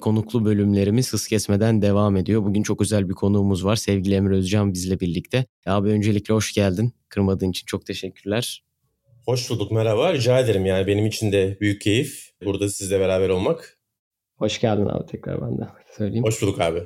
Konuklu bölümlerimiz hız kesmeden devam ediyor. Bugün çok özel bir konuğumuz var. Sevgili Emre Özcan bizle birlikte. Abi öncelikle hoş geldin. Kırmadığın için çok teşekkürler. Hoş bulduk merhaba. Rica ederim yani benim için de büyük keyif burada sizle beraber olmak. Hoş geldin abi tekrar ben de söyleyeyim. Hoş bulduk abi.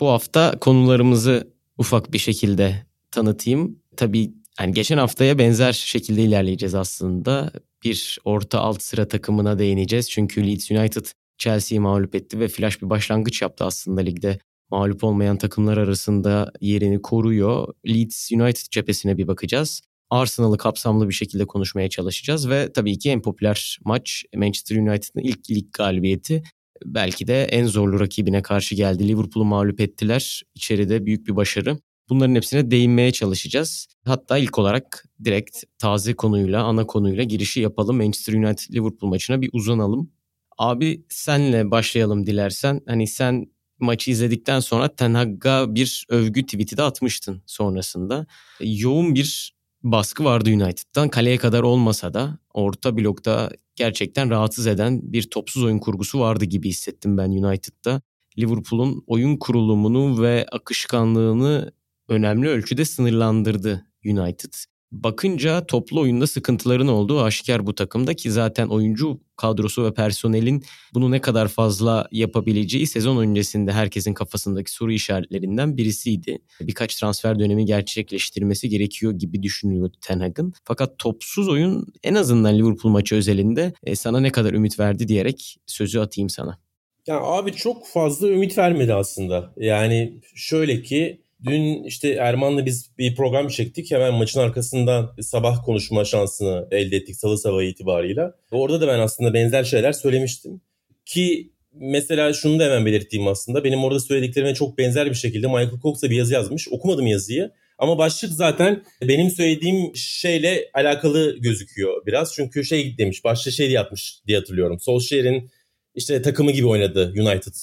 Bu hafta konularımızı ufak bir şekilde tanıtayım. Tabii yani geçen haftaya benzer şekilde ilerleyeceğiz aslında. Bir orta alt sıra takımına değineceğiz. Çünkü Leeds United Chelsea'yi mağlup etti ve flash bir başlangıç yaptı aslında ligde. Mağlup olmayan takımlar arasında yerini koruyor. Leeds United cephesine bir bakacağız. Arsenal'ı kapsamlı bir şekilde konuşmaya çalışacağız ve tabii ki en popüler maç Manchester United'ın ilk lig galibiyeti. Belki de en zorlu rakibine karşı geldi. Liverpool'u mağlup ettiler. İçeride büyük bir başarı. Bunların hepsine değinmeye çalışacağız. Hatta ilk olarak direkt taze konuyla, ana konuyla girişi yapalım. Manchester United Liverpool maçına bir uzanalım. Abi senle başlayalım dilersen. Hani sen maçı izledikten sonra Ten Hag'a bir övgü tweet'i de atmıştın sonrasında. Yoğun bir baskı vardı United'dan. Kaleye kadar olmasa da orta blokta gerçekten rahatsız eden bir topsuz oyun kurgusu vardı gibi hissettim ben United'da. Liverpool'un oyun kurulumunu ve akışkanlığını önemli ölçüde sınırlandırdı United. Bakınca toplu oyunda sıkıntıların olduğu aşikar bu takımda ki zaten oyuncu kadrosu ve personelin bunu ne kadar fazla yapabileceği sezon öncesinde herkesin kafasındaki soru işaretlerinden birisiydi. Birkaç transfer dönemi gerçekleştirmesi gerekiyor gibi düşünüyordu Ten Hag'ın. Fakat topsuz oyun en azından Liverpool maçı özelinde e, sana ne kadar ümit verdi diyerek sözü atayım sana. Ya abi çok fazla ümit vermedi aslında. Yani şöyle ki Dün işte Erman'la biz bir program çektik. Hemen maçın arkasından sabah konuşma şansını elde ettik salı sabahı itibarıyla. Orada da ben aslında benzer şeyler söylemiştim. Ki mesela şunu da hemen belirteyim aslında. Benim orada söylediklerime çok benzer bir şekilde Michael Cox da bir yazı yazmış. Okumadım yazıyı. Ama başlık zaten benim söylediğim şeyle alakalı gözüküyor biraz. Çünkü şey demiş, başta şey yapmış diye hatırlıyorum. Solskjaer'in işte takımı gibi oynadı United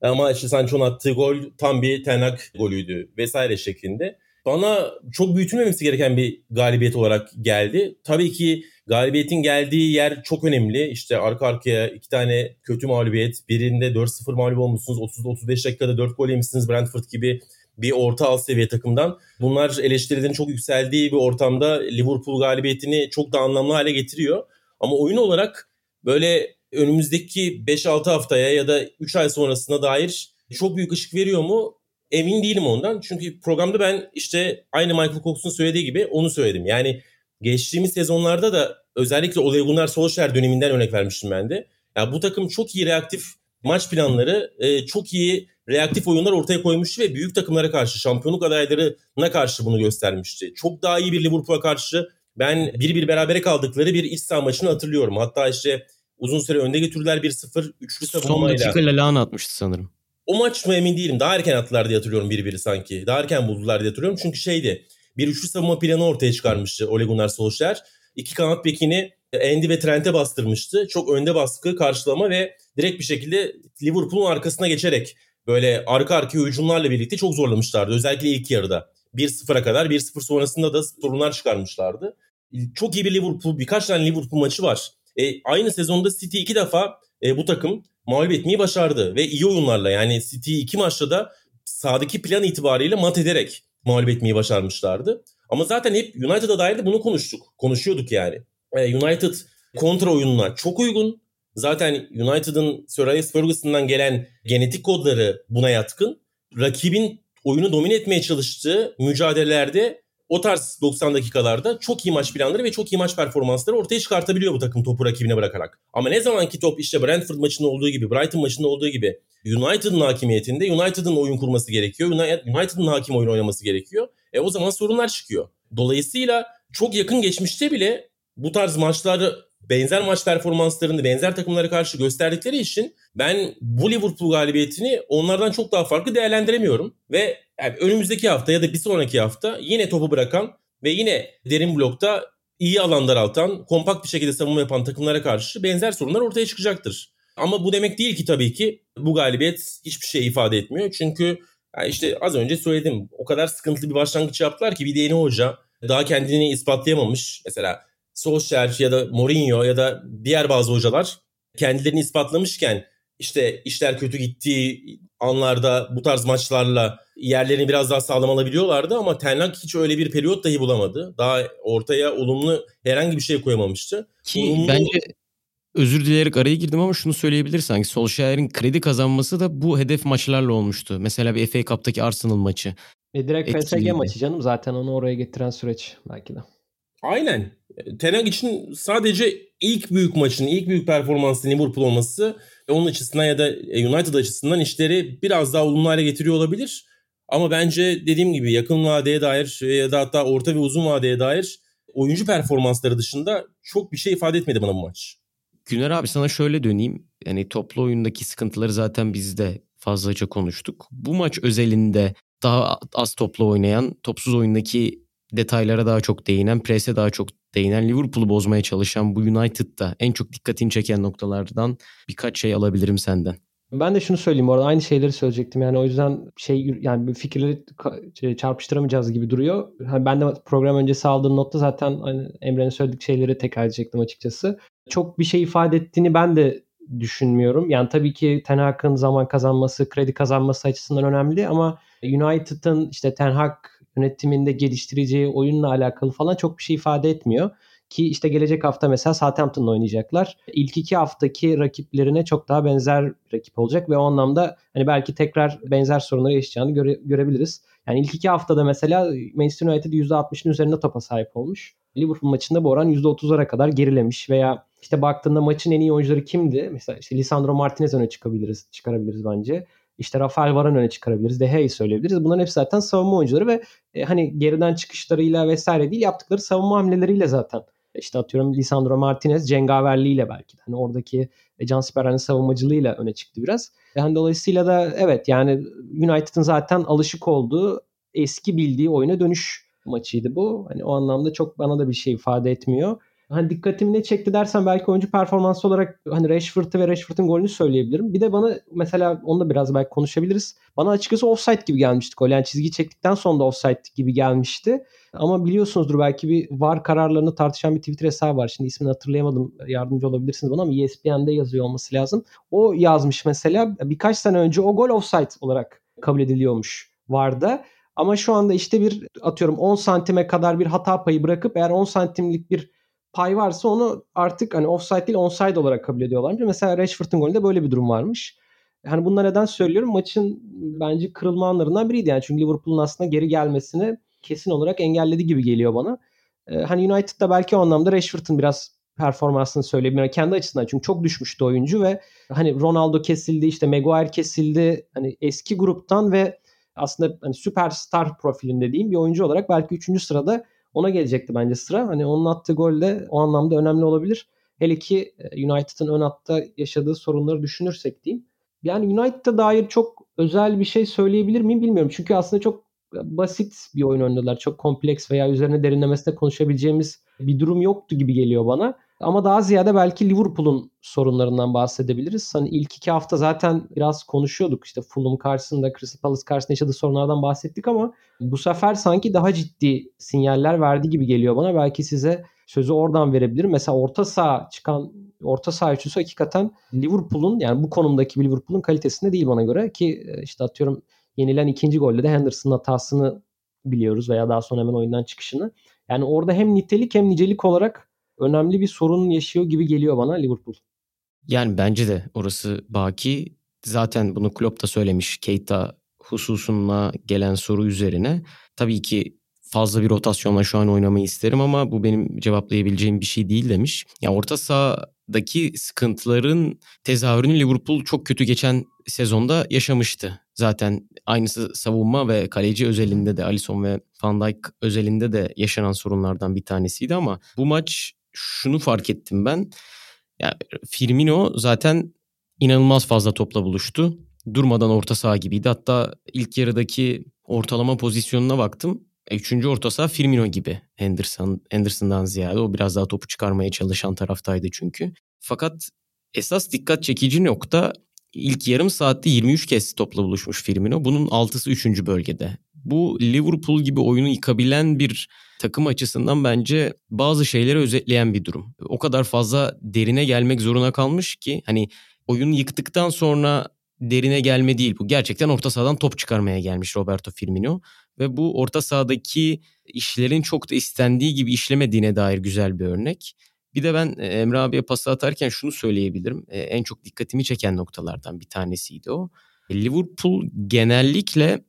ama işte Sancho'nun attığı gol tam bir tenak golüydü vesaire şeklinde. Bana çok büyütülmemesi gereken bir galibiyet olarak geldi. Tabii ki galibiyetin geldiği yer çok önemli. İşte arka arkaya iki tane kötü mağlubiyet. Birinde 4-0 mağlup olmuşsunuz. 30-35 dakikada 4 gol yemişsiniz Brentford gibi bir orta alt seviye takımdan. Bunlar eleştirilerin çok yükseldiği bir ortamda Liverpool galibiyetini çok da anlamlı hale getiriyor. Ama oyun olarak böyle önümüzdeki 5-6 haftaya ya da 3 ay sonrasına dair çok büyük ışık veriyor mu? Emin değilim ondan. Çünkü programda ben işte aynı Michael Cox'un söylediği gibi onu söyledim. Yani geçtiğimiz sezonlarda da özellikle Ole Gunnar Solskjaer döneminden örnek vermiştim ben de. Yani bu takım çok iyi reaktif maç planları, e, çok iyi reaktif oyunlar ortaya koymuştu ve büyük takımlara karşı, şampiyonluk adaylarına karşı bunu göstermişti. Çok daha iyi bir Liverpool'a karşı ben bir bir berabere kaldıkları bir iç maçını hatırlıyorum. Hatta işte Uzun süre önde götürdüler 1-0. Üçlü savunmayla. Son dakika Lallana atmıştı sanırım. O maç mı emin değilim. Daha erken attılar diye hatırlıyorum biri sanki. Daha erken buldular diye hatırlıyorum. Çünkü şeydi. Bir üçlü savunma planı ortaya çıkarmıştı Ole Gunnar Solskjaer. İki kanat bekini Andy ve Trent'e bastırmıştı. Çok önde baskı, karşılama ve direkt bir şekilde Liverpool'un arkasına geçerek böyle arka arkaya hücumlarla birlikte çok zorlamışlardı. Özellikle ilk yarıda. 1-0'a kadar 1-0 sonrasında da sorunlar çıkarmışlardı. Çok iyi bir Liverpool, birkaç tane Liverpool maçı var. E, aynı sezonda City iki defa e, bu takım mağlup etmeyi başardı. Ve iyi oyunlarla yani City iki maçta da sahadaki plan itibariyle mat ederek mağlup etmeyi başarmışlardı. Ama zaten hep United'a dair de bunu konuştuk. Konuşuyorduk yani. E, United kontra oyununa çok uygun. Zaten United'ın Sir Alex Ferguson'dan gelen genetik kodları buna yatkın. Rakibin oyunu domine etmeye çalıştığı mücadelelerde o tarz 90 dakikalarda çok iyi maç planları ve çok iyi maç performansları ortaya çıkartabiliyor bu takım topu rakibine bırakarak. Ama ne zamanki top işte Brentford maçında olduğu gibi, Brighton maçında olduğu gibi United'ın hakimiyetinde United'ın oyun kurması gerekiyor. United'ın hakim oyun oynaması gerekiyor. E o zaman sorunlar çıkıyor. Dolayısıyla çok yakın geçmişte bile bu tarz maçları benzer maç performanslarını benzer takımlara karşı gösterdikleri için ben bu Liverpool galibiyetini onlardan çok daha farklı değerlendiremiyorum. Ve Yani önümüzdeki hafta ya da bir sonraki hafta yine topu bırakan ve yine derin blokta iyi alan daraltan, kompakt bir şekilde savunma yapan takımlara karşı benzer sorunlar ortaya çıkacaktır. Ama bu demek değil ki tabii ki bu galibiyet hiçbir şey ifade etmiyor. Çünkü yani işte az önce söyledim o kadar sıkıntılı bir başlangıç yaptılar ki bir de yeni hoca daha kendini ispatlayamamış. Mesela Solskjaer ya da Mourinho ya da diğer bazı hocalar kendilerini ispatlamışken işte işler kötü gittiği anlarda bu tarz maçlarla yerlerini biraz daha sağlam alabiliyorlardı ama Ten Hag hiç öyle bir periyot dahi bulamadı. Daha ortaya olumlu herhangi bir şey koyamamıştı. Ki olumlu... bence özür dileyerek araya girdim ama şunu söyleyebilir sanki Solskjaer'in kredi kazanması da bu hedef maçlarla olmuştu. Mesela bir FA Cup'taki Arsenal maçı. E direkt PSG maçı canım zaten onu oraya getiren süreç belki de. Aynen. Ten Hag için sadece ilk büyük maçın, ilk büyük performansın Liverpool olması onun açısından ya da United açısından işleri biraz daha olumlu hale getiriyor olabilir. Ama bence dediğim gibi yakın vadeye dair ya da hatta orta ve uzun vadeye dair oyuncu performansları dışında çok bir şey ifade etmedi bana bu maç. Güner abi sana şöyle döneyim. Yani toplu oyundaki sıkıntıları zaten biz de fazlaca konuştuk. Bu maç özelinde daha az toplu oynayan, topsuz oyundaki detaylara daha çok değinen, prese daha çok değinen, Liverpool'u bozmaya çalışan bu United'da en çok dikkatini çeken noktalardan birkaç şey alabilirim senden. Ben de şunu söyleyeyim bu arada aynı şeyleri söyleyecektim. Yani o yüzden şey yani fikirleri şey, çarpıştıramayacağız gibi duruyor. Ben de program öncesi aldığım notta zaten hani Emre'nin söyledik şeyleri tekrar edecektim açıkçası. Çok bir şey ifade ettiğini ben de düşünmüyorum. Yani tabii ki Ten Hag'ın zaman kazanması, kredi kazanması açısından önemli ama United'ın işte Ten Hag yönetiminde geliştireceği oyunla alakalı falan çok bir şey ifade etmiyor. Ki işte gelecek hafta mesela Southampton'la oynayacaklar. İlk iki haftaki rakiplerine çok daha benzer rakip olacak ve o anlamda hani belki tekrar benzer sorunları yaşayacağını göre, görebiliriz. Yani ilk iki haftada mesela Manchester United %60'ın üzerinde topa sahip olmuş. Liverpool maçında bu oran %30'lara kadar gerilemiş veya işte baktığında maçın en iyi oyuncuları kimdi? Mesela işte Lisandro Martinez öne çıkabiliriz, çıkarabiliriz bence. İşte Rafael Varane öne çıkarabiliriz. De Gea'yı söyleyebiliriz. Bunların hepsi zaten savunma oyuncuları ve e, hani geriden çıkışlarıyla vesaire değil yaptıkları savunma hamleleriyle zaten işte atıyorum Lisandro Martinez cengaverliğiyle belki. Hani oradaki e, Can Sperra'nın savunmacılığıyla öne çıktı biraz. Yani dolayısıyla da evet yani United'ın zaten alışık olduğu eski bildiği oyuna dönüş maçıydı bu. Hani o anlamda çok bana da bir şey ifade etmiyor. Hani dikkatimi ne çekti dersen belki oyuncu performansı olarak hani Rashford'u ve Rashford'un golünü söyleyebilirim. Bir de bana mesela onu da biraz belki konuşabiliriz. Bana açıkçası offside gibi gelmişti gol. Yani çizgi çektikten sonra da offside gibi gelmişti. Ama biliyorsunuzdur belki bir var kararlarını tartışan bir Twitter hesabı var. Şimdi ismini hatırlayamadım. Yardımcı olabilirsiniz bana ama ESPN'de yazıyor olması lazım. O yazmış mesela birkaç sene önce o gol offside olarak kabul ediliyormuş vardı. Ama şu anda işte bir atıyorum 10 santime kadar bir hata payı bırakıp eğer 10 santimlik bir pay varsa onu artık hani offside değil onside olarak kabul ediyorlar. Mesela Rashford'un golünde böyle bir durum varmış. Hani bunlar neden söylüyorum? Maçın bence kırılma anlarından biriydi. Yani çünkü Liverpool'un aslında geri gelmesini kesin olarak engelledi gibi geliyor bana. Ee, hani United'da belki o anlamda Rashford'un biraz performansını söyleyebilirim. Kendi açısından çünkü çok düşmüştü oyuncu ve hani Ronaldo kesildi, işte Maguire kesildi. Hani eski gruptan ve aslında hani süperstar profilinde diyeyim bir oyuncu olarak belki 3. sırada ona gelecekti bence sıra. Hani onun attığı gol de o anlamda önemli olabilir. Hele ki e, United'ın ön hatta yaşadığı sorunları düşünürsek diyeyim. Yani United'a dair çok özel bir şey söyleyebilir miyim bilmiyorum. Çünkü aslında çok basit bir oyun oynadılar. Çok kompleks veya üzerine derinlemesine konuşabileceğimiz bir durum yoktu gibi geliyor bana. Ama daha ziyade belki Liverpool'un sorunlarından bahsedebiliriz. Hani ilk iki hafta zaten biraz konuşuyorduk. İşte Fulham karşısında, Crystal Palace karşısında yaşadığı sorunlardan bahsettik ama bu sefer sanki daha ciddi sinyaller verdi gibi geliyor bana. Belki size sözü oradan verebilirim. Mesela orta saha çıkan orta saha üçlüsü hakikaten Liverpool'un yani bu konumdaki Liverpool'un kalitesinde değil bana göre ki e, işte atıyorum yenilen ikinci golde de Henderson'ın hatasını biliyoruz veya daha sonra hemen oyundan çıkışını. Yani orada hem nitelik hem nicelik olarak önemli bir sorun yaşıyor gibi geliyor bana Liverpool. Yani bence de orası baki. Zaten bunu Klopp da söylemiş Keita hususuna gelen soru üzerine. Tabii ki fazla bir rotasyonla şu an oynamayı isterim ama bu benim cevaplayabileceğim bir şey değil demiş. Ya yani orta sahadaki sıkıntıların tezahürünü Liverpool çok kötü geçen sezonda yaşamıştı. Zaten aynısı savunma ve kaleci özelinde de Alisson ve Van Dijk özelinde de yaşanan sorunlardan bir tanesiydi ama bu maç şunu fark ettim ben. Yani Firmino zaten inanılmaz fazla topla buluştu. durmadan orta saha gibiydi. Hatta ilk yarıdaki ortalama pozisyonuna baktım. E, üçüncü orta saha Firmino gibi Henderson, Henderson'dan ziyade. O biraz daha topu çıkarmaya çalışan taraftaydı çünkü. Fakat esas dikkat çekici nokta ilk yarım saatte 23 kez topla buluşmuş Firmino. Bunun 6'sı 3. bölgede. Bu Liverpool gibi oyunu yıkabilen bir takım açısından bence bazı şeyleri özetleyen bir durum. O kadar fazla derine gelmek zorunda kalmış ki hani oyunu yıktıktan sonra derine gelme değil bu. Gerçekten orta sahadan top çıkarmaya gelmiş Roberto Firmino ve bu orta sahadaki işlerin çok da istendiği gibi işlemediğine dair güzel bir örnek. Bir de ben e, Emre abiye pas atarken şunu söyleyebilirim. E, en çok dikkatimi çeken noktalardan bir tanesiydi o. Liverpool genellikle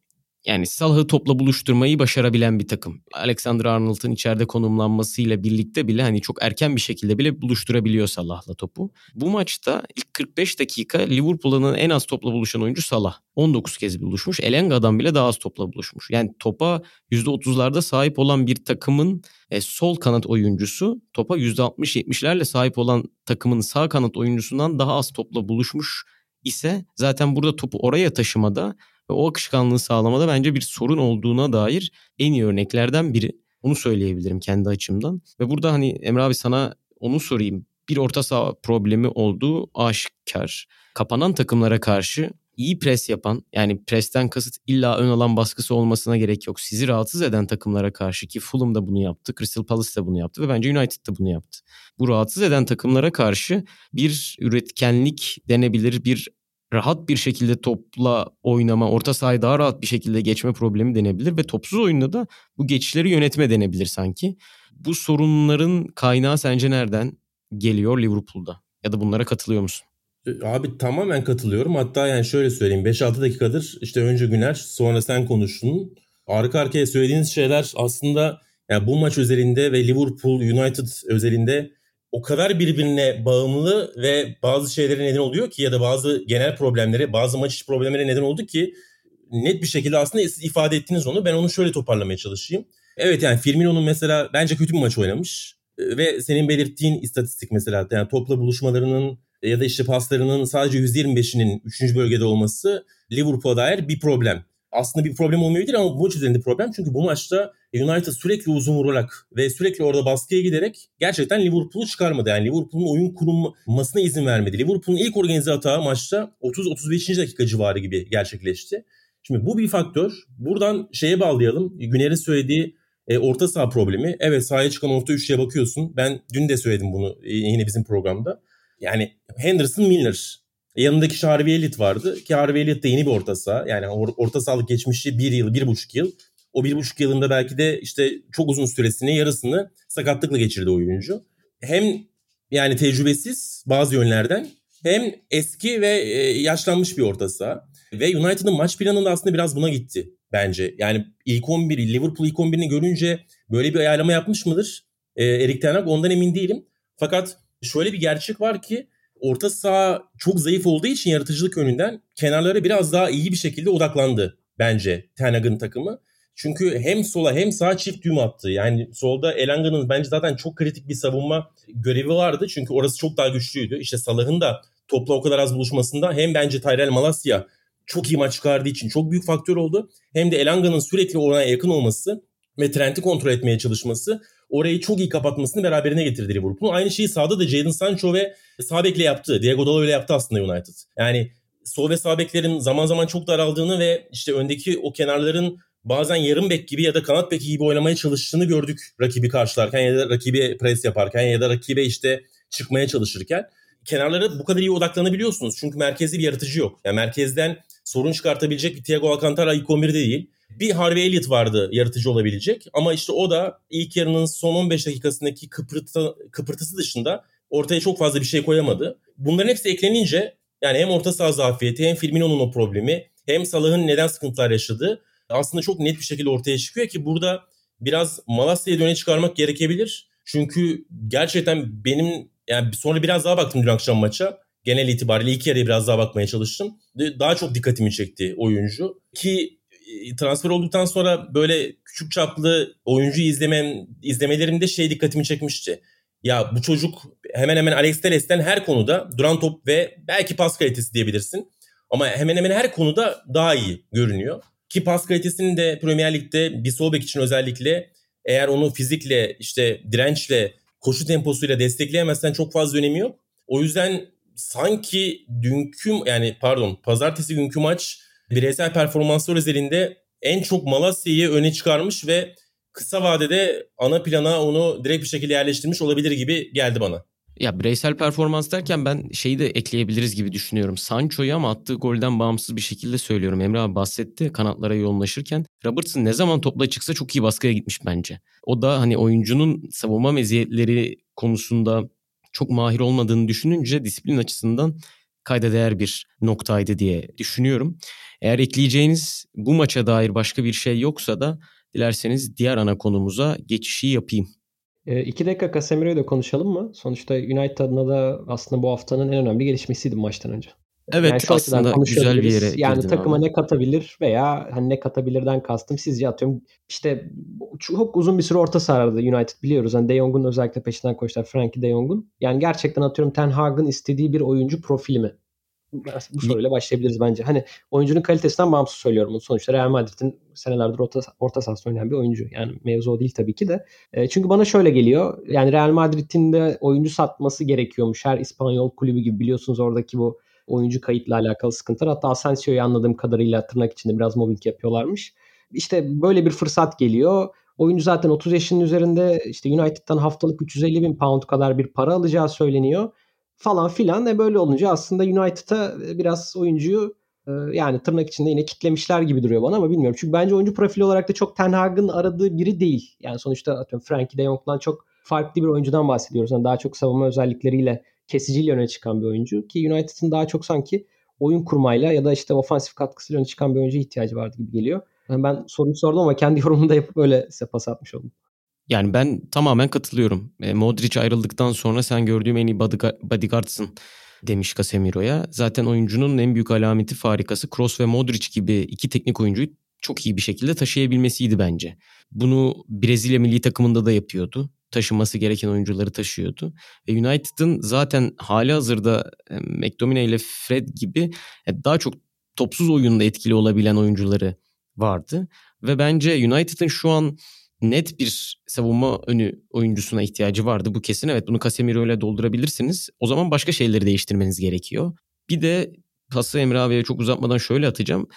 yani Salah'ı topla buluşturmayı başarabilen bir takım. Alexander Arnold'un içeride konumlanmasıyla birlikte bile hani çok erken bir şekilde bile buluşturabiliyor Salah'la topu. Bu maçta ilk 45 dakika Liverpool'un en az topla buluşan oyuncu Salah. 19 kez buluşmuş. Elenga'dan bile daha az topla buluşmuş. Yani topa %30'larda sahip olan bir takımın e, sol kanat oyuncusu topa %60-70'lerle sahip olan takımın sağ kanat oyuncusundan daha az topla buluşmuş ise zaten burada topu oraya taşımada o akışkanlığı sağlamada bence bir sorun olduğuna dair en iyi örneklerden biri. Onu söyleyebilirim kendi açımdan. Ve burada hani Emre abi sana onu sorayım. Bir orta saha problemi olduğu aşikar. Kapanan takımlara karşı iyi pres yapan yani presten kasıt illa ön alan baskısı olmasına gerek yok. Sizi rahatsız eden takımlara karşı ki Fulham da bunu yaptı, Crystal Palace da bunu yaptı ve bence United da bunu yaptı. Bu rahatsız eden takımlara karşı bir üretkenlik denebilir, bir rahat bir şekilde topla oynama, orta sahayı daha rahat bir şekilde geçme problemi denebilir ve topsuz oyunda da bu geçişleri yönetme denebilir sanki. Bu sorunların kaynağı sence nereden geliyor Liverpool'da? Ya da bunlara katılıyor musun? E, abi tamamen katılıyorum. Hatta yani şöyle söyleyeyim 5-6 dakikadır işte önce Güner sonra sen konuştun. Arka arkaya söylediğiniz şeyler aslında yani bu maç özelinde ve Liverpool United özelinde o kadar birbirine bağımlı ve bazı şeylere neden oluyor ki ya da bazı genel problemlere, bazı maç içi problemlere neden oldu ki net bir şekilde aslında siz ifade ettiniz onu. Ben onu şöyle toparlamaya çalışayım. Evet yani Firmino'nun mesela bence kötü bir maç oynamış. Ve senin belirttiğin istatistik mesela yani topla buluşmalarının ya da işte paslarının sadece %25'inin 3. bölgede olması Liverpool'a dair bir problem aslında bir problem olmayabilir ama bu maç üzerinde problem. Çünkü bu maçta United sürekli uzun vurarak ve sürekli orada baskıya giderek gerçekten Liverpool'u çıkarmadı. Yani Liverpool'un oyun kurulmasına izin vermedi. Liverpool'un ilk organize hata maçta 30-35. dakika civarı gibi gerçekleşti. Şimdi bu bir faktör. Buradan şeye bağlayalım. Güner'in söylediği e, orta saha problemi. Evet sahaya çıkan orta üçlüye bakıyorsun. Ben dün de söyledim bunu e, yine bizim programda. Yani Henderson Milner e, yanındaki Harvey Elliott vardı ki Harvey Elliott da yeni bir orta saha. Yani or- orta sahalık geçmişi bir yıl, bir buçuk yıl. O bir buçuk yılında belki de işte çok uzun süresini, yarısını sakatlıkla geçirdi oyuncu. Hem yani tecrübesiz bazı yönlerden hem eski ve e, yaşlanmış bir orta saha. Ve United'ın maç planında aslında biraz buna gitti bence. Yani ilk 11, Liverpool ilk 11'ini görünce böyle bir ayarlama yapmış mıdır? E, Erik Ten Hag ondan emin değilim. Fakat şöyle bir gerçek var ki orta saha çok zayıf olduğu için yaratıcılık önünden kenarlara biraz daha iyi bir şekilde odaklandı bence Ten Hag'ın takımı. Çünkü hem sola hem sağa çift düğüm attı. Yani solda Elanga'nın bence zaten çok kritik bir savunma görevi vardı. Çünkü orası çok daha güçlüydü. İşte Salah'ın da topla o kadar az buluşmasında hem bence Tyrell Malasya çok iyi maç çıkardığı için çok büyük faktör oldu. Hem de Elanga'nın sürekli oraya yakın olması ve Trent'i kontrol etmeye çalışması orayı çok iyi kapatmasını beraberine getirdi Liverpool. Aynı şeyi sağda da Jadon Sancho ve sağ yaptı. Diego Dalot öyle yaptı aslında United. Yani sol ve sağ zaman zaman çok daraldığını ve işte öndeki o kenarların bazen yarım bek gibi ya da kanat beki gibi oynamaya çalıştığını gördük rakibi karşılarken ya da rakibi pres yaparken ya da rakibe işte çıkmaya çalışırken. Kenarlara bu kadar iyi odaklanabiliyorsunuz. Çünkü merkezde bir yaratıcı yok. Yani merkezden sorun çıkartabilecek bir Thiago Alcantara ilk 11'de değil. Bir Harvey Elliott vardı yaratıcı olabilecek ama işte o da ilk yarının son 15 dakikasındaki kıpırtı, kıpırtısı dışında ortaya çok fazla bir şey koyamadı. Bunların hepsi eklenince yani hem orta saha zafiyeti hem Firmino'nun o problemi hem Salah'ın neden sıkıntılar yaşadığı aslında çok net bir şekilde ortaya çıkıyor ki burada biraz Malasya'ya döne çıkarmak gerekebilir. Çünkü gerçekten benim yani sonra biraz daha baktım dün akşam maça. Genel itibariyle ilk yarıya biraz daha bakmaya çalıştım. Daha çok dikkatimi çekti oyuncu. Ki transfer olduktan sonra böyle küçük çaplı oyuncu izlemem izlemelerimde şey dikkatimi çekmişti. Ya bu çocuk hemen hemen Alex Teles'ten her konuda duran top ve belki pas kalitesi diyebilirsin. Ama hemen hemen her konuda daha iyi görünüyor. Ki pas kalitesini de Premier Lig'de bir sol bek için özellikle eğer onu fizikle işte dirençle koşu temposuyla destekleyemezsen çok fazla önemi yok. O yüzden sanki dünkü yani pardon pazartesi günkü maç bireysel performanslar özelinde en çok Malasya'yı öne çıkarmış ve kısa vadede ana plana onu direkt bir şekilde yerleştirmiş olabilir gibi geldi bana. Ya bireysel performans derken ben şeyi de ekleyebiliriz gibi düşünüyorum. Sancho'yu ama attığı golden bağımsız bir şekilde söylüyorum. Emre abi bahsetti kanatlara yoğunlaşırken. Robertson ne zaman topla çıksa çok iyi baskıya gitmiş bence. O da hani oyuncunun savunma meziyetleri konusunda çok mahir olmadığını düşününce disiplin açısından kayda değer bir noktaydı diye düşünüyorum. Eğer ekleyeceğiniz bu maça dair başka bir şey yoksa da dilerseniz diğer ana konumuza geçişi yapayım. E, iki dakika Casemiro'yu da konuşalım mı? Sonuçta United adına da aslında bu haftanın en önemli gelişmesiydi maçtan önce. Evet yani aslında güzel bir yere Yani takıma abi. ne katabilir veya hani ne katabilirden kastım sizce atıyorum işte çok uzun bir süre orta sahada United biliyoruz. Hani De Jong'un özellikle peşinden koştular Frankie De Jong'un. Yani gerçekten atıyorum Ten Hag'ın istediği bir oyuncu profili mi? Bu soruyla başlayabiliriz bence. Hani oyuncunun kalitesinden bağımsız söylüyorum. Bunu. Sonuçta Real Madrid'in senelerdir orta, orta sahası oynayan bir oyuncu. Yani mevzu o değil tabii ki de. E, çünkü bana şöyle geliyor. Yani Real Madrid'in de oyuncu satması gerekiyormuş. Her İspanyol kulübü gibi biliyorsunuz oradaki bu oyuncu kayıtla alakalı sıkıntılar. Hatta Asensio'yu anladığım kadarıyla tırnak içinde biraz mobbing yapıyorlarmış. İşte böyle bir fırsat geliyor. Oyuncu zaten 30 yaşının üzerinde işte United'dan haftalık 350 bin pound kadar bir para alacağı söyleniyor falan filan. E böyle olunca aslında United'a biraz oyuncuyu e, yani tırnak içinde yine kitlemişler gibi duruyor bana ama bilmiyorum. Çünkü bence oyuncu profili olarak da çok Ten Hag'ın aradığı biri değil. Yani sonuçta atıyorum Frankie de Jong'dan çok farklı bir oyuncudan bahsediyoruz. Yani daha çok savunma özellikleriyle kesiciliği öne çıkan bir oyuncu. Ki United'ın daha çok sanki oyun kurmayla ya da işte ofansif katkısıyla öne çıkan bir oyuncuya ihtiyacı vardı gibi geliyor. Yani ben soruyu sordum ama kendi yorumumu da yapıp öyle size pas atmış oldum. Yani ben tamamen katılıyorum. E, Modric ayrıldıktan sonra sen gördüğüm en iyi bodyguardsın demiş Casemiro'ya. Zaten oyuncunun en büyük alameti farikası Kroos ve Modric gibi iki teknik oyuncuyu çok iyi bir şekilde taşıyabilmesiydi bence. Bunu Brezilya milli takımında da yapıyordu. Taşınması gereken oyuncuları taşıyordu. Ve United'ın zaten hali hazırda e, McTominay ile Fred gibi e, daha çok topsuz oyunda etkili olabilen oyuncuları vardı. Ve bence United'ın şu an net bir savunma önü oyuncusuna ihtiyacı vardı. Bu kesin evet bunu Casemiro ile doldurabilirsiniz. O zaman başka şeyleri değiştirmeniz gerekiyor. Bir de pası Emre abiye çok uzatmadan şöyle atacağım.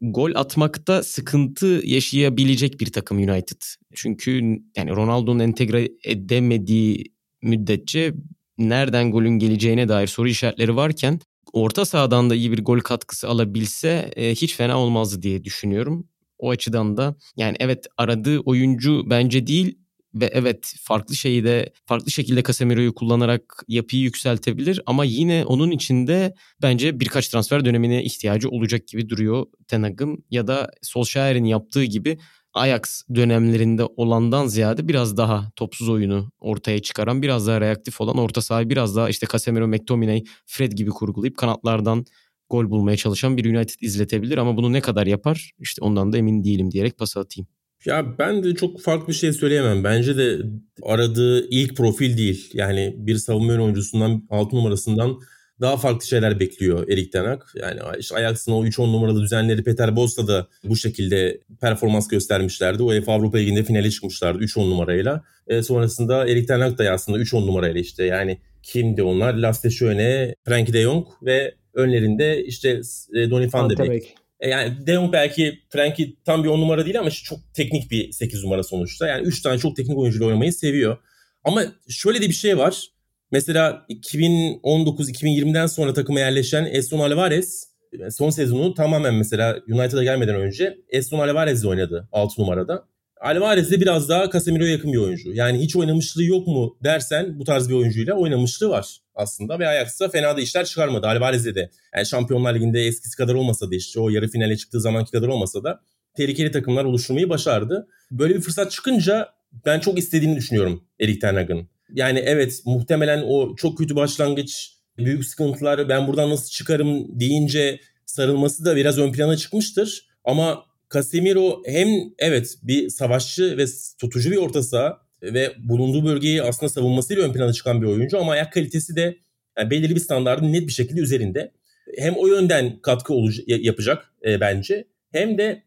Gol atmakta sıkıntı yaşayabilecek bir takım United. Çünkü yani Ronaldo'nun entegre edemediği müddetçe nereden golün geleceğine dair soru işaretleri varken orta sahadan da iyi bir gol katkısı alabilse e, hiç fena olmazdı diye düşünüyorum. O açıdan da yani evet aradığı oyuncu bence değil ve evet farklı şeyi de farklı şekilde Casemiro'yu kullanarak yapıyı yükseltebilir ama yine onun içinde bence birkaç transfer dönemine ihtiyacı olacak gibi duruyor Tenag'ın ya da Solskjaer'in yaptığı gibi Ajax dönemlerinde olandan ziyade biraz daha topsuz oyunu ortaya çıkaran, biraz daha reaktif olan orta sahayı biraz daha işte Casemiro, McTominay, Fred gibi kurgulayıp kanatlardan gol bulmaya çalışan bir United izletebilir ama bunu ne kadar yapar işte ondan da emin değilim diyerek pas atayım. Ya ben de çok farklı bir şey söyleyemem. Bence de aradığı ilk profil değil. Yani bir savunma oyuncusundan 6 numarasından daha farklı şeyler bekliyor Erik Ten Hag. Yani işte Ajax'ın o 3-10 numaralı düzenleri Peter Bos'ta da bu şekilde performans göstermişlerdi. UEFA Avrupa Ligi'nde finale çıkmışlardı 3-10 numarayla. E, sonrasında Erik Ten Hag da aslında 3-10 numarayla işte yani kimdi onlar? Lasse Schöne, Frankie de Jong ve önlerinde işte e, Donny van de Beek. E, yani De Jong belki Frankie tam bir 10 numara değil ama çok teknik bir 8 numara sonuçta. Yani 3 tane çok teknik oyuncuyla oynamayı seviyor. Ama şöyle de bir şey var. Mesela 2019-2020'den sonra takıma yerleşen Eston Alvarez e, son sezonu tamamen mesela United'a gelmeden önce Eston Alvarez'le oynadı 6 numarada. Alvarez de biraz daha Casemiro'ya yakın bir oyuncu. Yani hiç oynamışlığı yok mu dersen bu tarz bir oyuncuyla oynamışlığı var aslında. Ve Ajax'ta fena da işler çıkarmadı. Alvarez'de de yani Şampiyonlar Ligi'nde eskisi kadar olmasa da işte o yarı finale çıktığı zamanki kadar olmasa da tehlikeli takımlar oluşturmayı başardı. Böyle bir fırsat çıkınca ben çok istediğini düşünüyorum Erik Ten Hag'ın. Yani evet muhtemelen o çok kötü başlangıç, büyük sıkıntılar ben buradan nasıl çıkarım deyince sarılması da biraz ön plana çıkmıştır. Ama Casemiro hem evet bir savaşçı ve tutucu bir orta saha ve bulunduğu bölgeyi aslında savunmasıyla ön plana çıkan bir oyuncu ama ayak kalitesi de yani belirli bir standartın net bir şekilde üzerinde. hem o yönden katkı olacak, yapacak e, bence. Hem de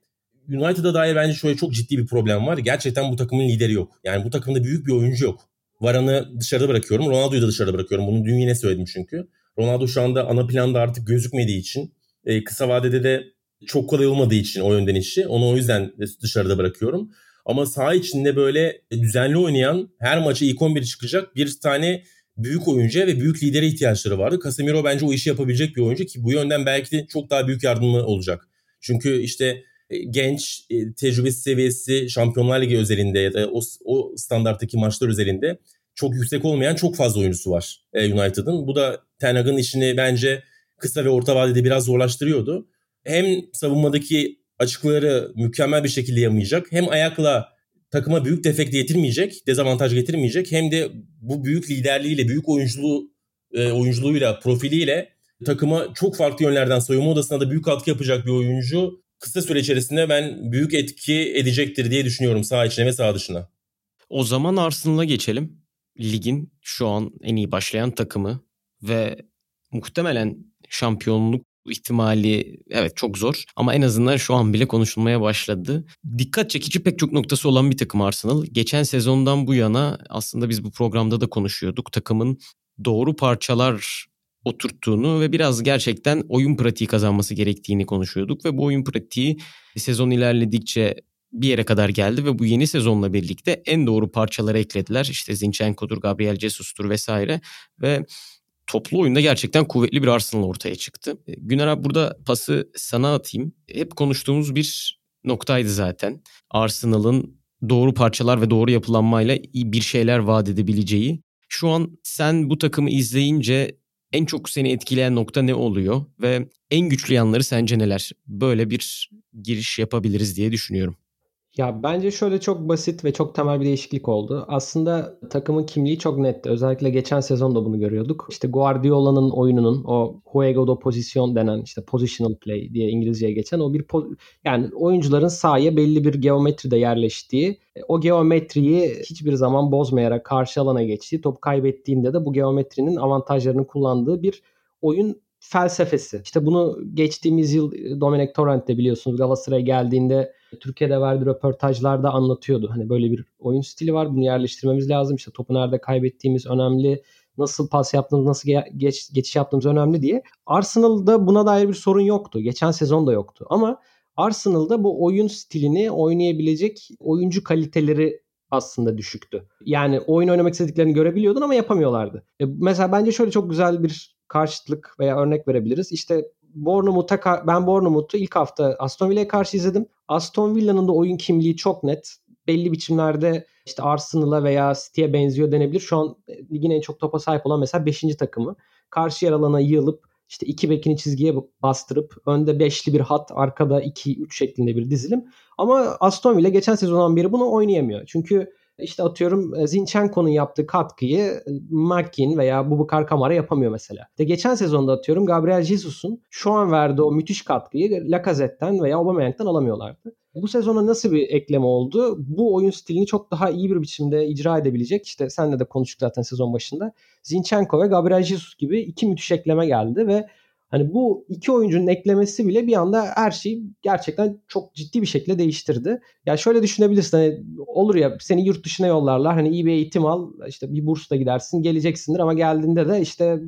United'a dair bence şöyle çok ciddi bir problem var. Gerçekten bu takımın lideri yok. Yani bu takımda büyük bir oyuncu yok. Varan'ı dışarıda bırakıyorum. Ronaldo'yu da dışarıda bırakıyorum. Bunu dün yine söyledim çünkü. Ronaldo şu anda ana planda artık gözükmediği için e, kısa vadede de çok kolay olmadığı için o yönden işi. Onu o yüzden dışarıda bırakıyorum. Ama saha içinde böyle düzenli oynayan her maça ilk 11 çıkacak bir tane büyük oyuncuya ve büyük lidere ihtiyaçları vardı. Casemiro bence o işi yapabilecek bir oyuncu ki bu yönden belki de çok daha büyük yardımı olacak. Çünkü işte e, genç, e, tecrübesi seviyesi Şampiyonlar Ligi özelinde ya da o, o standarttaki maçlar özelinde çok yüksek olmayan çok fazla oyuncusu var e, United'ın. Bu da Ten Hag'ın işini bence kısa ve orta vadede biraz zorlaştırıyordu. Hem savunmadaki açıkları mükemmel bir şekilde yamayacak hem ayakla takıma büyük defekt getirmeyecek, dezavantaj getirmeyecek hem de bu büyük liderliğiyle, büyük oyunculuğu oyunculuğuyla, profiliyle takıma çok farklı yönlerden soyunma odasına da büyük katkı yapacak bir oyuncu kısa süre içerisinde ben büyük etki edecektir diye düşünüyorum sağ içine ve sağ dışına. O zaman Arsenal'a geçelim. Ligin şu an en iyi başlayan takımı ve muhtemelen şampiyonluk ihtimali evet çok zor ama en azından şu an bile konuşulmaya başladı. Dikkat çekici pek çok noktası olan bir takım Arsenal. Geçen sezondan bu yana aslında biz bu programda da konuşuyorduk. Takımın doğru parçalar oturttuğunu ve biraz gerçekten oyun pratiği kazanması gerektiğini konuşuyorduk ve bu oyun pratiği sezon ilerledikçe bir yere kadar geldi ve bu yeni sezonla birlikte en doğru parçaları eklediler. İşte Zinchenko'dur, Gabriel Jesus'tur vesaire ve toplu oyunda gerçekten kuvvetli bir Arsenal ortaya çıktı. E, Güner abi burada pası sana atayım. Hep konuştuğumuz bir noktaydı zaten. Arsenal'ın doğru parçalar ve doğru yapılanmayla bir şeyler vaat edebileceği. Şu an sen bu takımı izleyince en çok seni etkileyen nokta ne oluyor ve en güçlü yanları sence neler? Böyle bir giriş yapabiliriz diye düşünüyorum. Ya bence şöyle çok basit ve çok temel bir değişiklik oldu. Aslında takımın kimliği çok netti. Özellikle geçen sezon da bunu görüyorduk. İşte Guardiola'nın oyununun o juego de pozisyon denen işte positional play diye İngilizceye geçen o bir yani oyuncuların sahaya belli bir geometride yerleştiği o geometriyi hiçbir zaman bozmayarak karşı alana geçtiği, top kaybettiğinde de bu geometrinin avantajlarını kullandığı bir oyun felsefesi. İşte bunu geçtiğimiz yıl Dominic Torrent de biliyorsunuz Galatasaray'a geldiğinde Türkiye'de verdiği röportajlarda anlatıyordu. Hani böyle bir oyun stili var bunu yerleştirmemiz lazım. İşte topu nerede kaybettiğimiz önemli. Nasıl pas yaptığımız, nasıl geç, geçiş yaptığımız önemli diye. Arsenal'da buna dair bir sorun yoktu. Geçen sezon da yoktu. Ama Arsenal'da bu oyun stilini oynayabilecek oyuncu kaliteleri aslında düşüktü. Yani oyun oynamak istediklerini görebiliyordun ama yapamıyorlardı. E mesela bence şöyle çok güzel bir karşıtlık veya örnek verebiliriz. İşte Bournemouth'a ben Bournemouth'u ilk hafta Aston Villa'ya karşı izledim. Aston Villa'nın da oyun kimliği çok net. Belli biçimlerde işte Arsenal'a veya City'ye benziyor denebilir. Şu an ligin en çok topa sahip olan mesela 5. takımı. Karşı yer alana yığılıp işte iki bekini çizgiye bastırıp önde beşli bir hat arkada 2-3 şeklinde bir dizilim. Ama Aston Villa geçen sezondan beri bunu oynayamıyor. Çünkü işte atıyorum e, Zinchenko'nun yaptığı katkıyı e, Makin veya Bubukar Kamara yapamıyor mesela. De geçen sezonda atıyorum Gabriel Jesus'un şu an verdiği o müthiş katkıyı Lacazette'den veya Aubameyang'dan alamıyorlardı. Bu sezona nasıl bir ekleme oldu? Bu oyun stilini çok daha iyi bir biçimde icra edebilecek. İşte senle de konuştuk zaten sezon başında. Zinchenko ve Gabriel Jesus gibi iki müthiş ekleme geldi ve Hani bu iki oyuncunun eklemesi bile bir anda her şeyi gerçekten çok ciddi bir şekilde değiştirdi. Ya yani şöyle düşünebilirsin hani olur ya seni yurt dışına yollarlar hani iyi bir eğitim al işte bir bursla gidersin geleceksindir ama geldiğinde de işte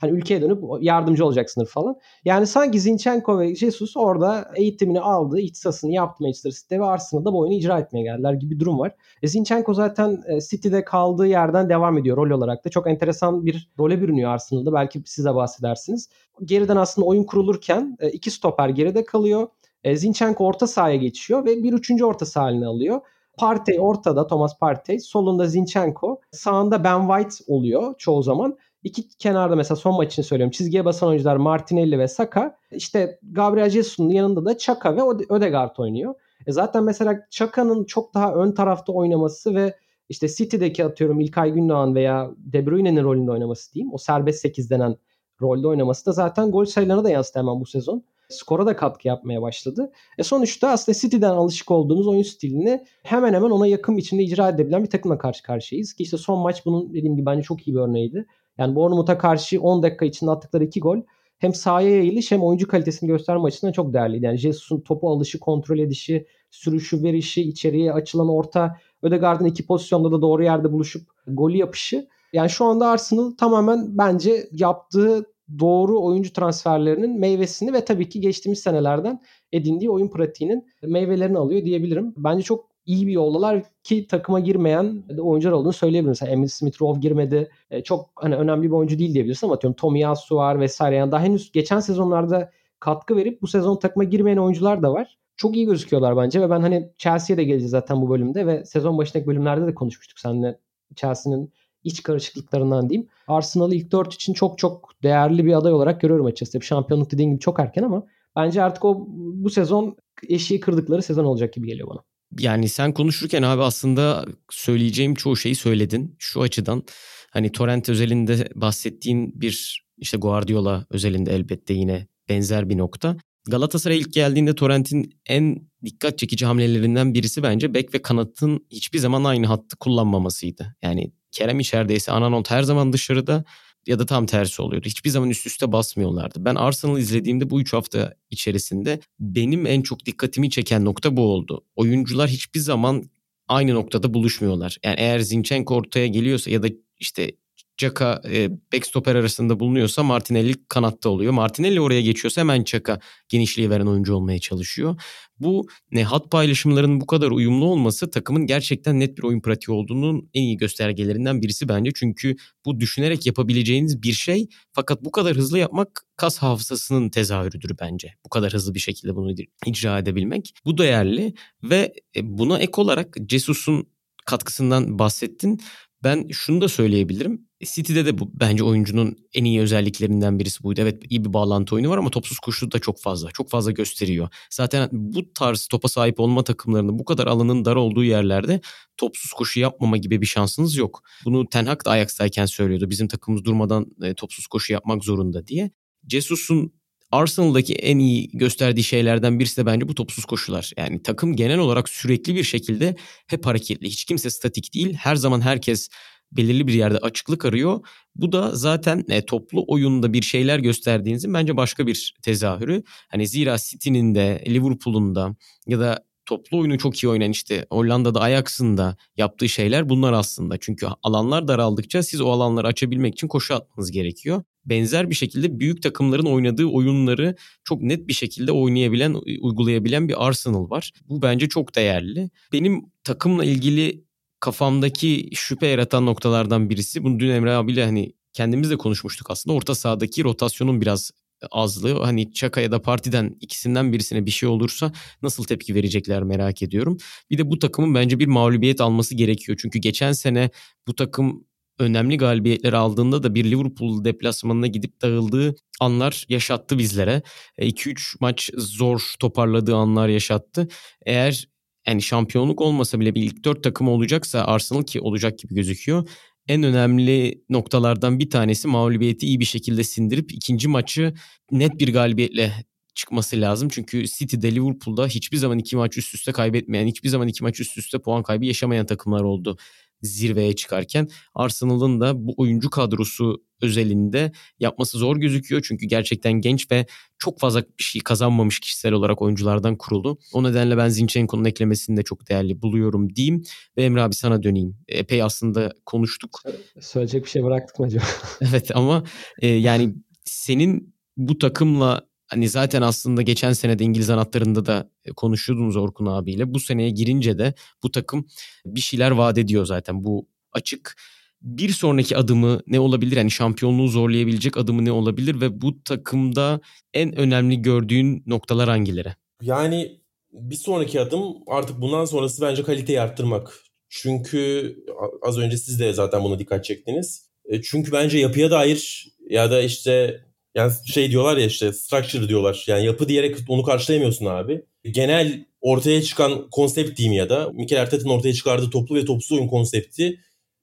Hani ülkeye dönüp yardımcı olacaksındır falan. Yani sanki Zinchenko ve Jesus orada eğitimini aldı, ihtisasını yaptı Manchester City'de ve Arsenal'da bu oyunu icra etmeye geldiler gibi bir durum var. E Zinchenko zaten e, City'de kaldığı yerden devam ediyor rol olarak da. Çok enteresan bir role bürünüyor Arsenal'da. Belki size bahsedersiniz. Geriden aslında oyun kurulurken e, iki stoper geride kalıyor. E, Zinchenko orta sahaya geçiyor ve bir üçüncü orta sahasını alıyor. Partey ortada Thomas Partey. Solunda Zinchenko. Sağında Ben White oluyor çoğu zaman. İki kenarda mesela son maç için söylüyorum. Çizgiye basan oyuncular Martinelli ve Saka. İşte Gabriel Jesus'un yanında da Chaka ve Ödegaard oynuyor. E zaten mesela Chaka'nın çok daha ön tarafta oynaması ve işte City'deki atıyorum İlkay Gündoğan veya De Bruyne'nin rolünde oynaması diyeyim. O serbest 8 denen rolde oynaması da zaten gol sayılarına da yansıdı hemen bu sezon. Skora da katkı yapmaya başladı. E sonuçta aslında City'den alışık olduğumuz oyun stilini hemen hemen ona yakın biçimde icra edebilen bir takımla karşı karşıyayız. Ki işte son maç bunun dediğim gibi bence çok iyi bir örneğiydi. Yani Bournemouth'a karşı 10 dakika içinde attıkları 2 gol hem sahaya yayılış hem oyuncu kalitesini gösterme açısından çok değerliydi. Yani Jesus'un topu alışı, kontrol edişi, sürüşü, verişi, içeriye açılan orta, Ödegaard'ın iki pozisyonda da doğru yerde buluşup golü yapışı. Yani şu anda Arsenal tamamen bence yaptığı doğru oyuncu transferlerinin meyvesini ve tabii ki geçtiğimiz senelerden edindiği oyun pratiğinin meyvelerini alıyor diyebilirim. Bence çok iyi bir yoldalar ki takıma girmeyen oyuncular olduğunu söyleyebilirim. Mesela Emil Smith-Rowe girmedi. E, çok hani önemli bir oyuncu değil diyebilirsin ama atıyorum Tomiyasu var vesaire. Yani daha henüz geçen sezonlarda katkı verip bu sezon takıma girmeyen oyuncular da var. Çok iyi gözüküyorlar bence ve ben hani Chelsea'ye de geleceğiz zaten bu bölümde ve sezon başındaki bölümlerde de konuşmuştuk seninle Chelsea'nin iç karışıklıklarından diyeyim. Arsenal'ı ilk 4 için çok çok değerli bir aday olarak görüyorum açıkçası. Şampiyonluk dediğin gibi çok erken ama bence artık o bu sezon eşiği kırdıkları sezon olacak gibi geliyor bana. Yani sen konuşurken abi aslında söyleyeceğim çoğu şeyi söyledin. Şu açıdan hani Torrent özelinde bahsettiğin bir işte Guardiola özelinde elbette yine benzer bir nokta. Galatasaray ilk geldiğinde Torrent'in en dikkat çekici hamlelerinden birisi bence bek ve kanatın hiçbir zaman aynı hattı kullanmamasıydı. Yani Kerem içerideyse Ananot her zaman dışarıda ya da tam tersi oluyordu. Hiçbir zaman üst üste basmıyorlardı. Ben Arsenal izlediğimde bu 3 hafta içerisinde benim en çok dikkatimi çeken nokta bu oldu. Oyuncular hiçbir zaman aynı noktada buluşmuyorlar. Yani eğer Zinchenko ortaya geliyorsa ya da işte Çaka e, backstopper arasında bulunuyorsa Martinelli kanatta oluyor. Martinelli oraya geçiyorsa hemen Çaka genişliği veren oyuncu olmaya çalışıyor. Bu ne hat paylaşımlarının bu kadar uyumlu olması takımın gerçekten net bir oyun pratiği olduğunun en iyi göstergelerinden birisi bence. Çünkü bu düşünerek yapabileceğiniz bir şey fakat bu kadar hızlı yapmak kas hafızasının tezahürüdür bence. Bu kadar hızlı bir şekilde bunu icra edebilmek. Bu değerli ve e, buna ek olarak Jesus'un katkısından bahsettin. Ben şunu da söyleyebilirim. City'de de bu bence oyuncunun en iyi özelliklerinden birisi buydu. Evet iyi bir bağlantı oyunu var ama topsuz koşu da çok fazla. Çok fazla gösteriyor. Zaten bu tarz topa sahip olma takımlarında bu kadar alanın dar olduğu yerlerde topsuz koşu yapmama gibi bir şansınız yok. Bunu Ten Hag da Ajax'tayken söylüyordu. Bizim takımımız durmadan e, topsuz koşu yapmak zorunda diye. Jesus'un Arsenal'daki en iyi gösterdiği şeylerden birisi de bence bu topsuz koşular. Yani takım genel olarak sürekli bir şekilde hep hareketli. Hiç kimse statik değil. Her zaman herkes belirli bir yerde açıklık arıyor. Bu da zaten e, toplu oyunda bir şeyler gösterdiğinizin bence başka bir tezahürü. Hani zira City'nin de Liverpool'un da ya da toplu oyunu çok iyi oynayan işte Hollanda'da Ajax'ın da yaptığı şeyler bunlar aslında. Çünkü alanlar daraldıkça siz o alanları açabilmek için koşu atmanız gerekiyor. Benzer bir şekilde büyük takımların oynadığı oyunları çok net bir şekilde oynayabilen, uygulayabilen bir Arsenal var. Bu bence çok değerli. Benim takımla ilgili kafamdaki şüphe yaratan noktalardan birisi. Bunu dün Emre abiyle hani kendimiz de konuşmuştuk aslında. Orta sahadaki rotasyonun biraz azlığı. Hani Çaka ya da partiden ikisinden birisine bir şey olursa nasıl tepki verecekler merak ediyorum. Bir de bu takımın bence bir mağlubiyet alması gerekiyor. Çünkü geçen sene bu takım önemli galibiyetler aldığında da bir Liverpool deplasmanına gidip dağıldığı anlar yaşattı bizlere. 2-3 e, maç zor toparladığı anlar yaşattı. Eğer yani şampiyonluk olmasa bile bir ilk dört takım olacaksa Arsenal ki olacak gibi gözüküyor. En önemli noktalardan bir tanesi mağlubiyeti iyi bir şekilde sindirip ikinci maçı net bir galibiyetle çıkması lazım. Çünkü City'de Liverpool'da hiçbir zaman iki maç üst üste kaybetmeyen, hiçbir zaman iki maç üst üste puan kaybı yaşamayan takımlar oldu zirveye çıkarken Arsenal'ın da bu oyuncu kadrosu özelinde yapması zor gözüküyor. Çünkü gerçekten genç ve çok fazla bir şey kazanmamış kişisel olarak oyunculardan kuruldu. O nedenle ben Zinchenko'nun eklemesini de çok değerli buluyorum diyeyim. Ve Emre abi sana döneyim. Epey aslında konuştuk. Söyleyecek bir şey bıraktık mı acaba? evet ama e, yani senin bu takımla hani zaten aslında geçen senede İngiliz anahtarında da konuşuyordunuz Orkun abiyle. Bu seneye girince de bu takım bir şeyler vaat ediyor zaten. Bu açık. Bir sonraki adımı ne olabilir? Yani şampiyonluğu zorlayabilecek adımı ne olabilir ve bu takımda en önemli gördüğün noktalar hangileri? Yani bir sonraki adım artık bundan sonrası bence kaliteyi arttırmak. Çünkü az önce siz de zaten buna dikkat çektiniz. E, çünkü bence yapıya dair ya da işte yani şey diyorlar ya işte structure diyorlar. Yani yapı diyerek onu karşılayamıyorsun abi. Genel ortaya çıkan konsept diyeyim ya da Mikel Arteta'nın ortaya çıkardığı toplu ve topsuz oyun konsepti